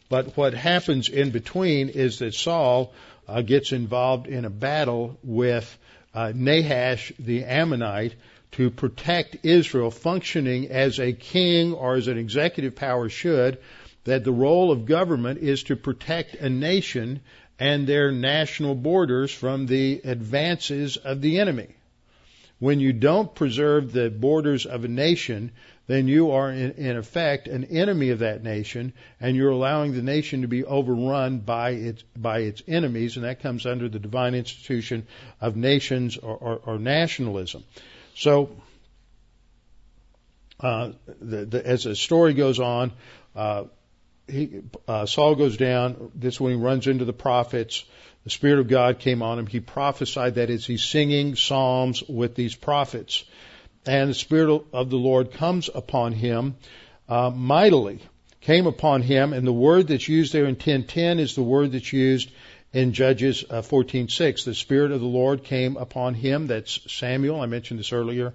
But what happens in between is that Saul uh, gets involved in a battle with uh, Nahash the Ammonite to protect Israel functioning as a king or as an executive power should, that the role of government is to protect a nation and their national borders from the advances of the enemy. When you don't preserve the borders of a nation, then you are in, in, effect an enemy of that nation, and you're allowing the nation to be overrun by its by its enemies, and that comes under the divine institution of nations or, or, or nationalism. So, uh, the, the, as the story goes on, uh, he, uh, Saul goes down. This when he runs into the prophets the Spirit of God came on him. He prophesied, that is, he's singing psalms with these prophets. And the Spirit of the Lord comes upon him uh, mightily, came upon him, and the word that's used there in 10.10 is the word that's used in Judges uh, 14.6. The Spirit of the Lord came upon him, that's Samuel, I mentioned this earlier,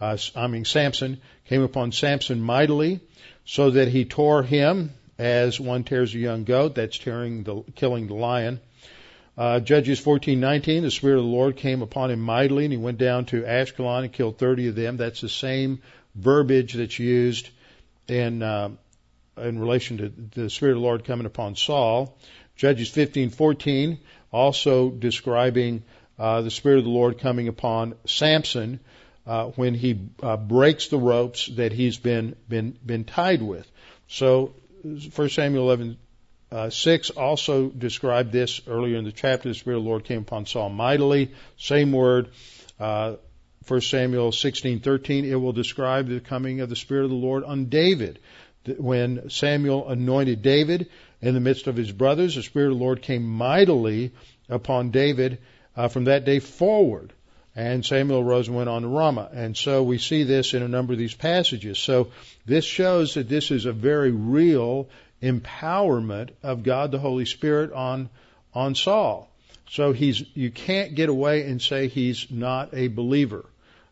uh, I mean Samson, came upon Samson mightily, so that he tore him as one tears a young goat, that's tearing the, killing the lion. Uh, Judges 14:19, the Spirit of the Lord came upon him mightily, and he went down to Ashkelon and killed 30 of them. That's the same verbiage that's used in uh, in relation to the Spirit of the Lord coming upon Saul. Judges 15:14, also describing uh, the Spirit of the Lord coming upon Samson uh, when he uh, breaks the ropes that he's been been been tied with. So 1 Samuel 11 uh, 6 also described this earlier in the chapter. The Spirit of the Lord came upon Saul mightily. Same word. Uh, 1 Samuel 16:13. It will describe the coming of the Spirit of the Lord on David. When Samuel anointed David in the midst of his brothers, the Spirit of the Lord came mightily upon David uh, from that day forward. And Samuel rose and went on to Ramah. And so we see this in a number of these passages. So this shows that this is a very real empowerment of God the Holy Spirit on on Saul. So he's you can't get away and say he's not a believer.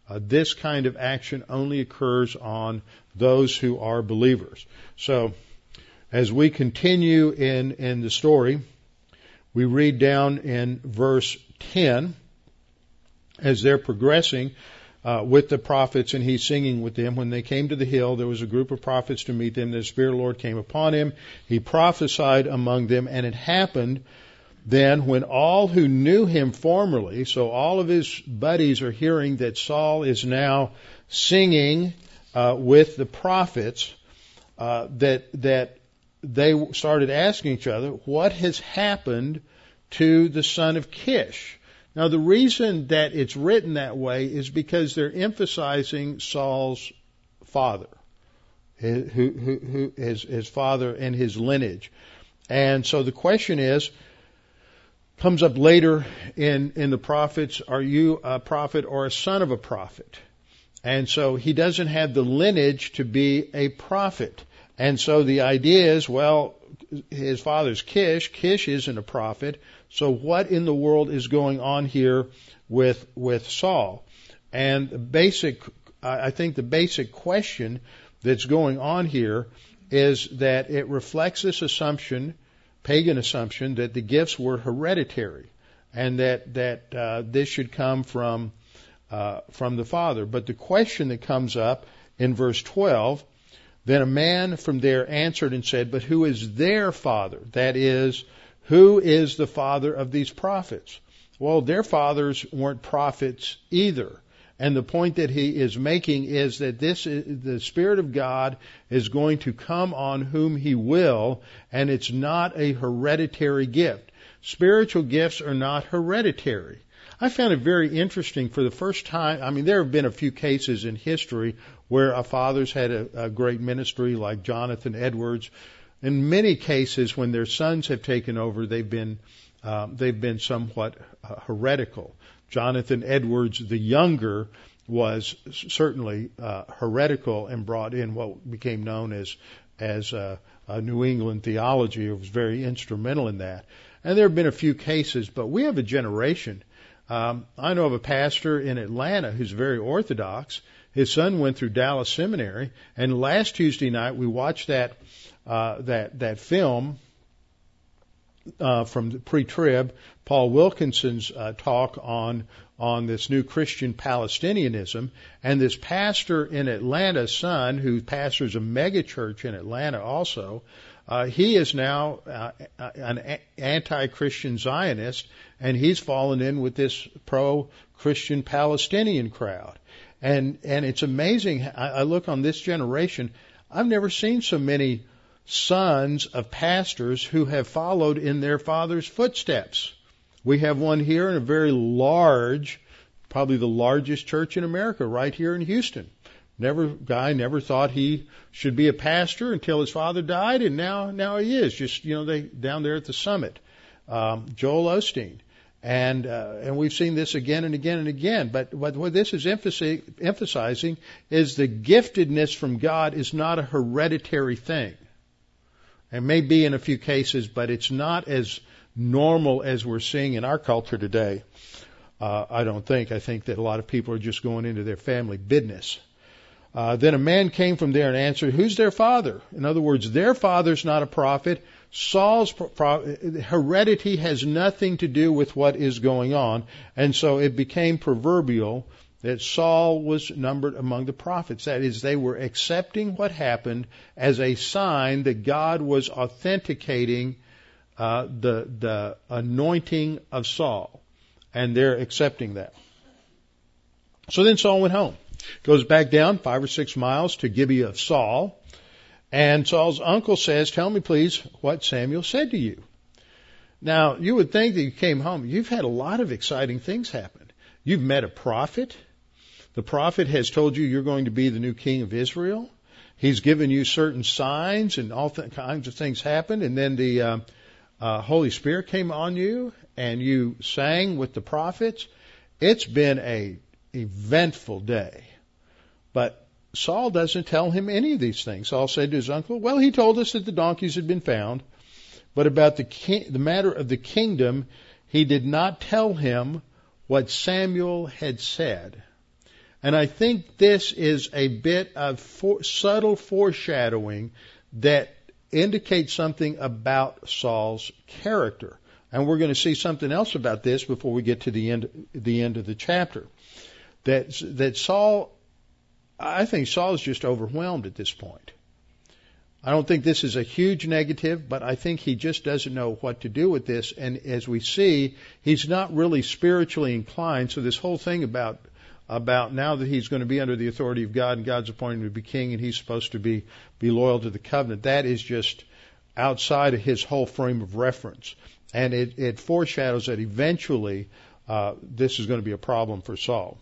Uh, this kind of action only occurs on those who are believers. So as we continue in in the story, we read down in verse 10 as they're progressing uh, with the prophets and he's singing with them. When they came to the hill, there was a group of prophets to meet them. The Spirit of the Lord came upon him. He prophesied among them, and it happened then when all who knew him formerly, so all of his buddies are hearing that Saul is now singing uh, with the prophets, uh, that that they started asking each other, what has happened to the son of Kish? Now, the reason that it's written that way is because they're emphasizing Saul's father, who, who, who his, his father and his lineage. And so the question is, comes up later in, in the prophets, are you a prophet or a son of a prophet? And so he doesn't have the lineage to be a prophet. And so the idea is, well, his father's Kish. Kish isn't a prophet. So what in the world is going on here with with Saul? And the basic, I think the basic question that's going on here is that it reflects this assumption, pagan assumption, that the gifts were hereditary, and that that uh, this should come from uh, from the father. But the question that comes up in verse 12, then a man from there answered and said, "But who is their father? That is." Who is the father of these prophets? Well, their fathers weren't prophets either. And the point that he is making is that this is, the Spirit of God is going to come on whom he will, and it's not a hereditary gift. Spiritual gifts are not hereditary. I found it very interesting for the first time. I mean, there have been a few cases in history where a father's had a, a great ministry, like Jonathan Edwards. In many cases, when their sons have taken over, they've been um, they've been somewhat uh, heretical. Jonathan Edwards, the younger, was certainly uh, heretical and brought in what became known as as uh, a New England theology. It was very instrumental in that. And there have been a few cases, but we have a generation um, I know of a pastor in Atlanta who's very orthodox. His son went through Dallas Seminary, and last Tuesday night we watched that uh, that that film uh, from the pre-trib, Paul Wilkinson's uh, talk on on this new Christian Palestinianism, and this pastor in Atlanta, son, who pastors a megachurch in Atlanta, also, uh, he is now uh, an anti-Christian Zionist, and he's fallen in with this pro-Christian Palestinian crowd. And and it's amazing. I, I look on this generation. I've never seen so many sons of pastors who have followed in their father's footsteps. We have one here in a very large, probably the largest church in America, right here in Houston. Never guy never thought he should be a pastor until his father died, and now now he is. Just you know, they down there at the summit, um, Joel Osteen, and uh, and we've seen this again and again and again. But what, what this is emphasizing is the giftedness from God is not a hereditary thing. It may be in a few cases, but it's not as normal as we're seeing in our culture today. Uh, I don't think. I think that a lot of people are just going into their family business uh, then a man came from there and answered, Who's their father? In other words, their father's not a prophet. Saul's pro- heredity has nothing to do with what is going on. And so it became proverbial that Saul was numbered among the prophets. That is, they were accepting what happened as a sign that God was authenticating uh, the the anointing of Saul, and they're accepting that. So then Saul went home. Goes back down five or six miles to Gibeah of Saul. And Saul's uncle says, Tell me, please, what Samuel said to you. Now, you would think that you came home. You've had a lot of exciting things happen. You've met a prophet. The prophet has told you you're going to be the new king of Israel. He's given you certain signs and all th- kinds of things happened. And then the uh, uh, Holy Spirit came on you and you sang with the prophets. It's been a eventful day. But Saul doesn't tell him any of these things. Saul said to his uncle, Well, he told us that the donkeys had been found, but about the, king, the matter of the kingdom, he did not tell him what Samuel had said. And I think this is a bit of for, subtle foreshadowing that indicates something about Saul's character. And we're going to see something else about this before we get to the end, the end of the chapter that that Saul, I think Saul is just overwhelmed at this point. I don't think this is a huge negative, but I think he just doesn't know what to do with this. And as we see, he's not really spiritually inclined. So this whole thing about about now that he's going to be under the authority of God and God's appointed to be king and he's supposed to be be loyal to the covenant, that is just outside of his whole frame of reference. And it, it foreshadows that eventually uh, this is going to be a problem for Saul.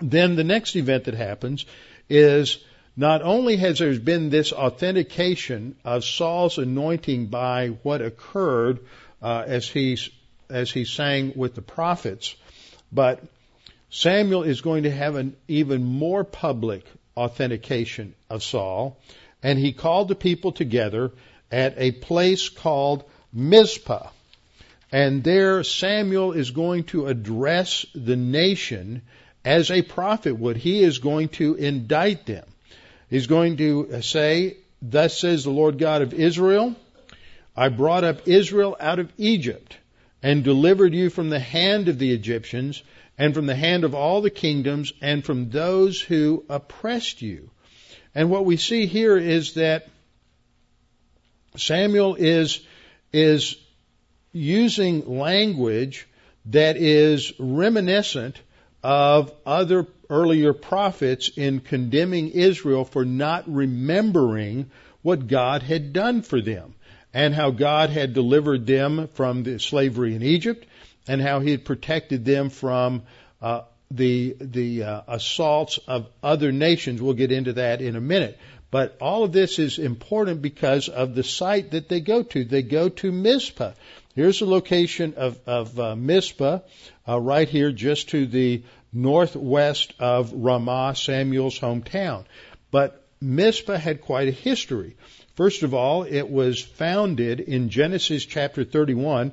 Then the next event that happens is not only has there been this authentication of Saul's anointing by what occurred uh, as he as he sang with the prophets, but Samuel is going to have an even more public authentication of Saul, and he called the people together at a place called Mizpah. And there Samuel is going to address the nation as a prophet would. He is going to indict them. He's going to say, Thus says the Lord God of Israel, I brought up Israel out of Egypt and delivered you from the hand of the Egyptians and from the hand of all the kingdoms and from those who oppressed you. And what we see here is that Samuel is, is using language that is reminiscent of other earlier prophets in condemning Israel for not remembering what God had done for them and how God had delivered them from the slavery in Egypt and how he had protected them from uh, the the uh, assaults of other nations. We'll get into that in a minute. But all of this is important because of the site that they go to. They go to Mizpah. Here's the location of, of uh, Mizpah, uh, right here, just to the northwest of Ramah, Samuel's hometown. But Mizpah had quite a history. First of all, it was founded in Genesis chapter 31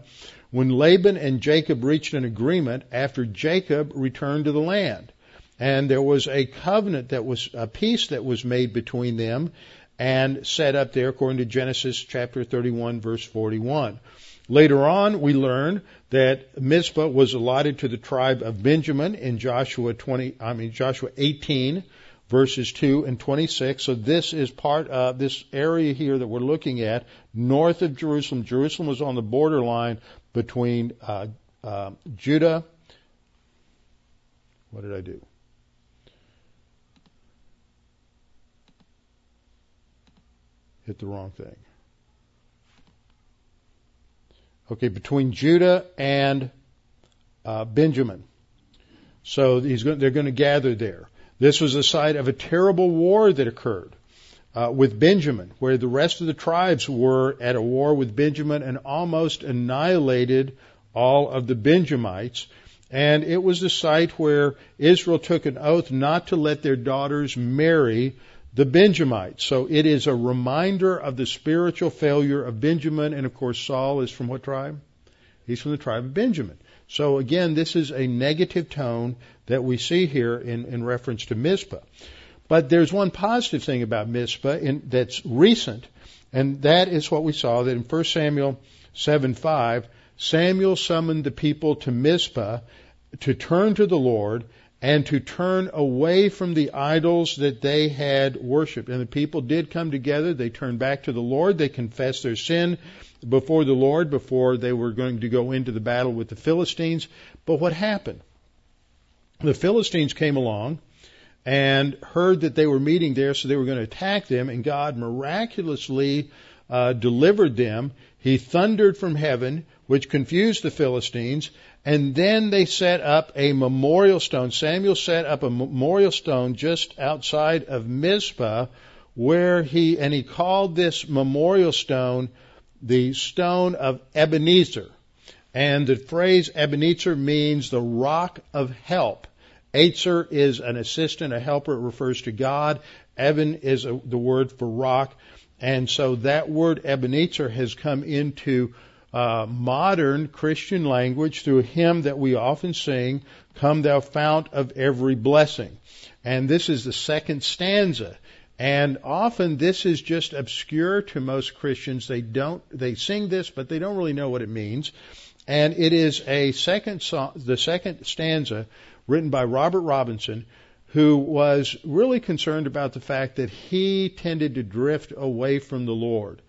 when Laban and Jacob reached an agreement after Jacob returned to the land. And there was a covenant that was, a peace that was made between them and set up there according to Genesis chapter 31 verse 41. Later on, we learn that Mizpah was allotted to the tribe of Benjamin in Joshua 20, I mean Joshua 18 verses 2 and 26. So this is part of this area here that we're looking at north of Jerusalem. Jerusalem was on the borderline between uh, uh, Judah. What did I do? Hit the wrong thing. Okay, between Judah and uh, Benjamin. So going, they're going to gather there. This was the site of a terrible war that occurred uh, with Benjamin, where the rest of the tribes were at a war with Benjamin and almost annihilated all of the Benjamites. And it was the site where Israel took an oath not to let their daughters marry the Benjamites. So it is a reminder of the spiritual failure of Benjamin. And of course, Saul is from what tribe? He's from the tribe of Benjamin. So again, this is a negative tone that we see here in, in reference to Mizpah. But there's one positive thing about Mizpah in, that's recent, and that is what we saw that in 1 Samuel 7:5, Samuel summoned the people to Mizpah to turn to the Lord and to turn away from the idols that they had worshipped. And the people did come together. They turned back to the Lord. They confessed their sin before the Lord before they were going to go into the battle with the Philistines. But what happened? The Philistines came along and heard that they were meeting there, so they were going to attack them, and God miraculously uh, delivered them. He thundered from heaven, which confused the Philistines, and then they set up a memorial stone. Samuel set up a memorial stone just outside of Mizpah, where he, and he called this memorial stone the stone of Ebenezer. And the phrase Ebenezer means the rock of help. Aitzer is an assistant, a helper. It refers to God. Evan is a, the word for rock. And so that word Ebenezer has come into uh, modern Christian language through a hymn that we often sing, Come Thou Fount of Every Blessing. And this is the second stanza. And often this is just obscure to most Christians. They don't, they sing this, but they don't really know what it means. And it is a second song, the second stanza written by Robert Robinson, who was really concerned about the fact that he tended to drift away from the Lord.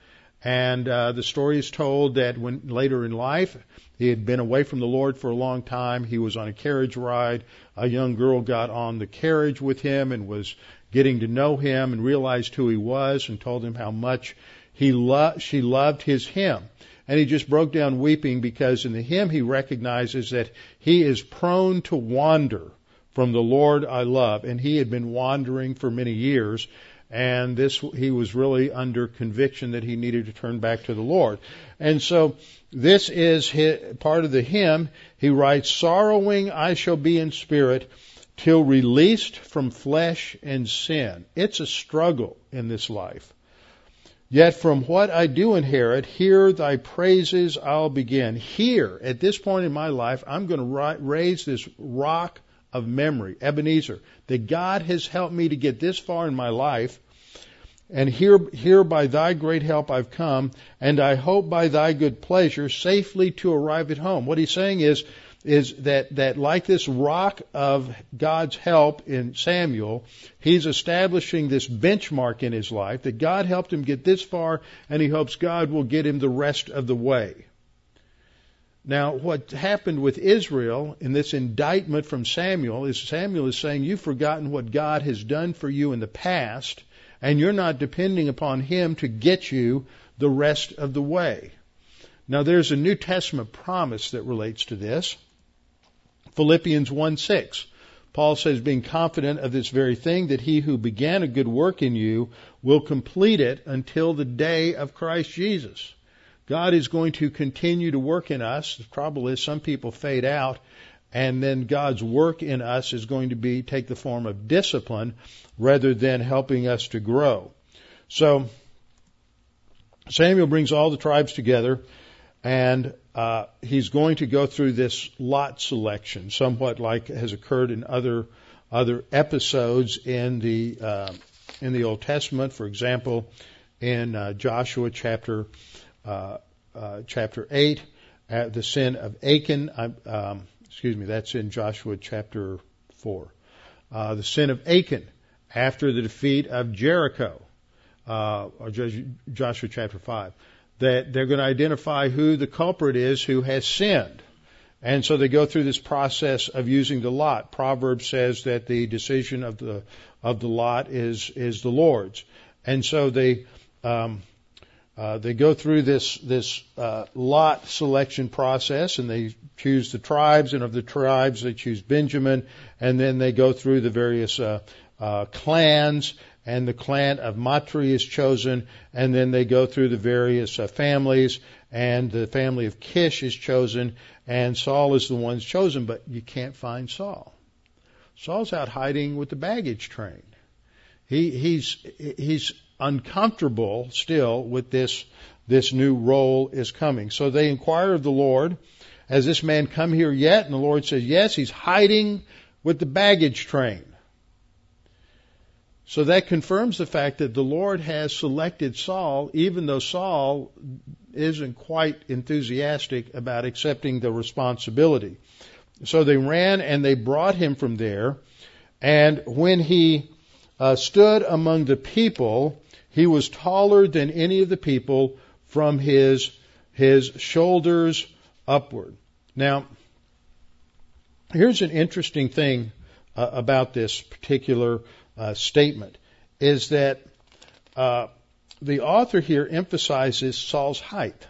And uh, the story is told that when later in life he had been away from the Lord for a long time. He was on a carriage ride. A young girl got on the carriage with him and was getting to know him and realized who he was and told him how much he lo- she loved his hymn. And he just broke down weeping because in the hymn he recognizes that he is prone to wander from the Lord I love. And he had been wandering for many years. And this, he was really under conviction that he needed to turn back to the Lord. And so this is his, part of the hymn. He writes, sorrowing I shall be in spirit till released from flesh and sin. It's a struggle in this life. Yet from what I do inherit, here thy praises I'll begin. Here, at this point in my life, I'm going to raise this rock of memory, Ebenezer, that God has helped me to get this far in my life. And here, here by thy great help I've come, and I hope by thy good pleasure safely to arrive at home. What he's saying is, is that, that like this rock of God's help in Samuel, he's establishing this benchmark in his life that God helped him get this far and he hopes God will get him the rest of the way. Now, what happened with Israel in this indictment from Samuel is Samuel is saying, You've forgotten what God has done for you in the past, and you're not depending upon Him to get you the rest of the way. Now, there's a New Testament promise that relates to this. Philippians 1 6. Paul says, being confident of this very thing, that he who began a good work in you will complete it until the day of Christ Jesus. God is going to continue to work in us. The trouble is some people fade out and then God's work in us is going to be take the form of discipline rather than helping us to grow. So Samuel brings all the tribes together and uh, he's going to go through this lot selection, somewhat like has occurred in other other episodes in the uh, in the Old Testament. For example, in uh, Joshua chapter uh, uh, chapter 8, uh, the sin of Achan. Um, excuse me, that's in Joshua chapter 4. Uh, the sin of Achan after the defeat of Jericho, or Joshua chapter 5. That they're going to identify who the culprit is who has sinned. And so they go through this process of using the lot. Proverbs says that the decision of the of the lot is is the Lord's, and so they um, uh, they go through this this uh, lot selection process, and they choose the tribes, and of the tribes they choose Benjamin, and then they go through the various uh, uh clans, and the clan of Matri is chosen, and then they go through the various uh, families, and the family of Kish is chosen, and Saul is the one chosen, but you can't find Saul. Saul's out hiding with the baggage train. He, he's he's uncomfortable still with this this new role is coming. So they inquire of the Lord, has this man come here yet? And the Lord says, yes, he's hiding with the baggage train. So that confirms the fact that the Lord has selected Saul, even though Saul isn't quite enthusiastic about accepting the responsibility. So they ran and they brought him from there. And when he uh, stood among the people, he was taller than any of the people from his, his shoulders upward. Now, here's an interesting thing uh, about this particular uh, statement is that uh, the author here emphasizes Saul's height.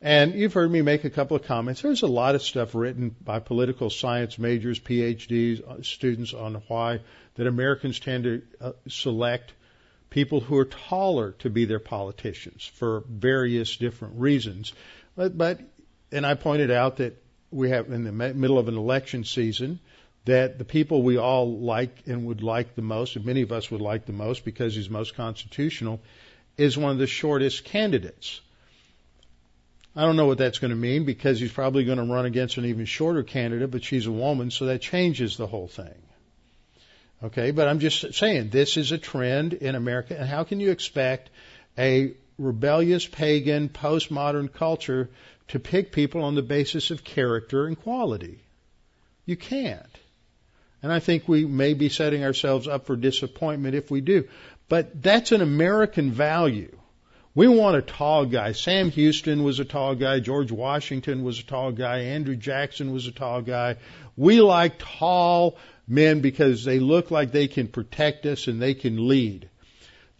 And you've heard me make a couple of comments. There's a lot of stuff written by political science majors, PhDs, uh, students on why that Americans tend to uh, select people who are taller to be their politicians for various different reasons. But, but and I pointed out that we have in the middle of an election season that the people we all like and would like the most, and many of us would like the most because he's most constitutional, is one of the shortest candidates. I don't know what that's going to mean because he's probably going to run against an even shorter candidate, but she's a woman, so that changes the whole thing. Okay, but I'm just saying this is a trend in America, and how can you expect a rebellious pagan postmodern culture to pick people on the basis of character and quality? You can't. And I think we may be setting ourselves up for disappointment if we do. But that's an American value. We want a tall guy. Sam Houston was a tall guy. George Washington was a tall guy. Andrew Jackson was a tall guy. We like tall men because they look like they can protect us and they can lead.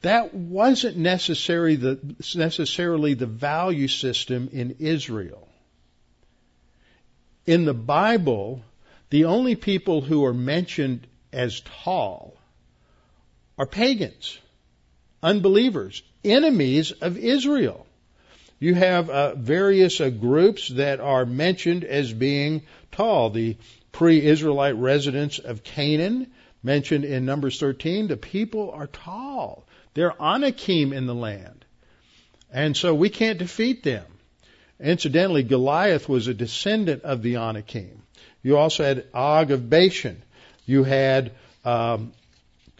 That wasn't necessarily the, necessarily the value system in Israel. In the Bible, the only people who are mentioned as tall are pagans, unbelievers, enemies of Israel. You have uh, various uh, groups that are mentioned as being tall. The pre-Israelite residents of Canaan, mentioned in Numbers 13, the people are tall. They're Anakim in the land. And so we can't defeat them. Incidentally, Goliath was a descendant of the Anakim. You also had Og of Bashan. You had um,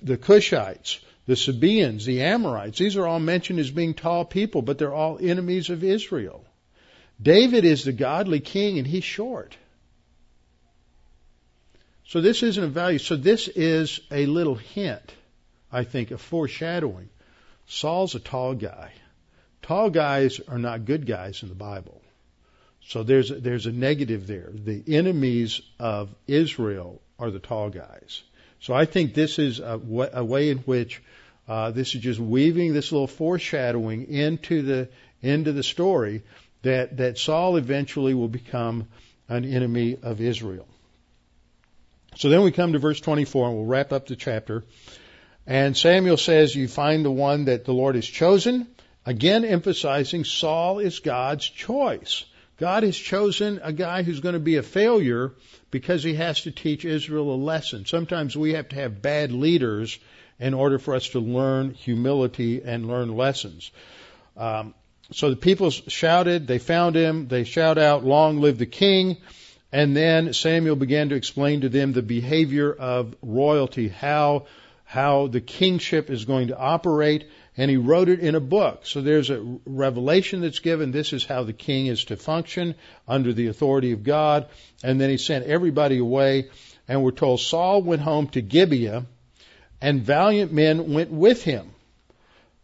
the Cushites, the Sabaeans, the Amorites. These are all mentioned as being tall people, but they're all enemies of Israel. David is the godly king, and he's short. So this isn't a value. So this is a little hint, I think, of foreshadowing. Saul's a tall guy. Tall guys are not good guys in the Bible. So there's there's a negative there. The enemies of Israel are the tall guys. So I think this is a, way in which uh, this is just weaving this little foreshadowing into the into the story that that Saul eventually will become an enemy of Israel. So then we come to verse 24 and we'll wrap up the chapter. And Samuel says, You find the one that the Lord has chosen. Again, emphasizing Saul is God's choice. God has chosen a guy who's going to be a failure because he has to teach Israel a lesson. Sometimes we have to have bad leaders in order for us to learn humility and learn lessons. Um, so the people shouted, they found him, they shout out, Long live the king. And then Samuel began to explain to them the behavior of royalty, how, how the kingship is going to operate, and he wrote it in a book. So there's a revelation that's given. This is how the king is to function under the authority of God. And then he sent everybody away, and we're told Saul went home to Gibeah, and valiant men went with him,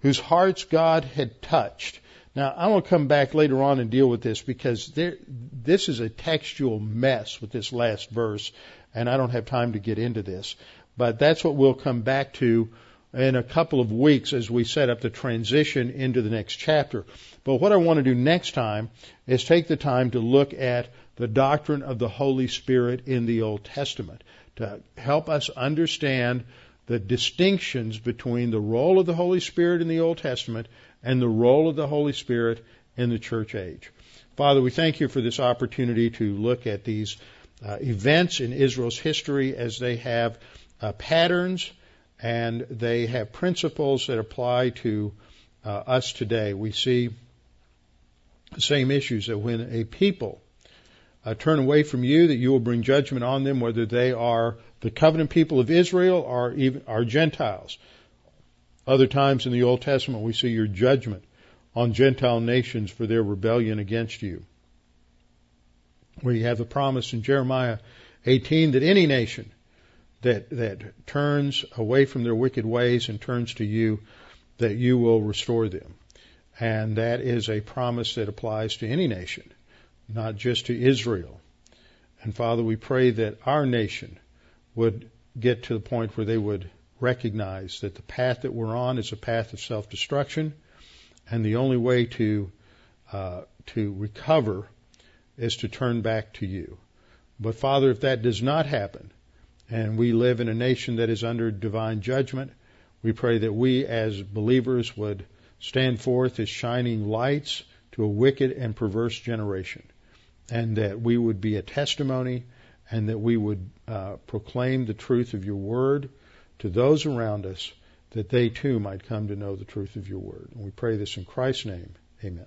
whose hearts God had touched. Now, I want to come back later on and deal with this because there, this is a textual mess with this last verse, and I don't have time to get into this. But that's what we'll come back to in a couple of weeks as we set up the transition into the next chapter. But what I want to do next time is take the time to look at the doctrine of the Holy Spirit in the Old Testament to help us understand the distinctions between the role of the Holy Spirit in the Old Testament and the role of the Holy Spirit in the church age. Father, we thank you for this opportunity to look at these uh, events in Israel's history as they have uh, patterns and they have principles that apply to uh, us today. We see the same issues that when a people uh, turn away from you, that you will bring judgment on them, whether they are the covenant people of Israel or even are Gentiles. Other times in the Old Testament, we see your judgment on Gentile nations for their rebellion against you. You have the promise in Jeremiah 18 that any nation that, that turns away from their wicked ways and turns to you, that you will restore them. And that is a promise that applies to any nation, not just to Israel. And Father, we pray that our nation would get to the point where they would recognize that the path that we're on is a path of self-destruction, and the only way to uh, to recover is to turn back to you. But Father, if that does not happen, and we live in a nation that is under divine judgment, we pray that we as believers would stand forth as shining lights to a wicked and perverse generation, and that we would be a testimony, and that we would uh, proclaim the truth of your word to those around us that they too might come to know the truth of your word. And we pray this in Christ's name. Amen.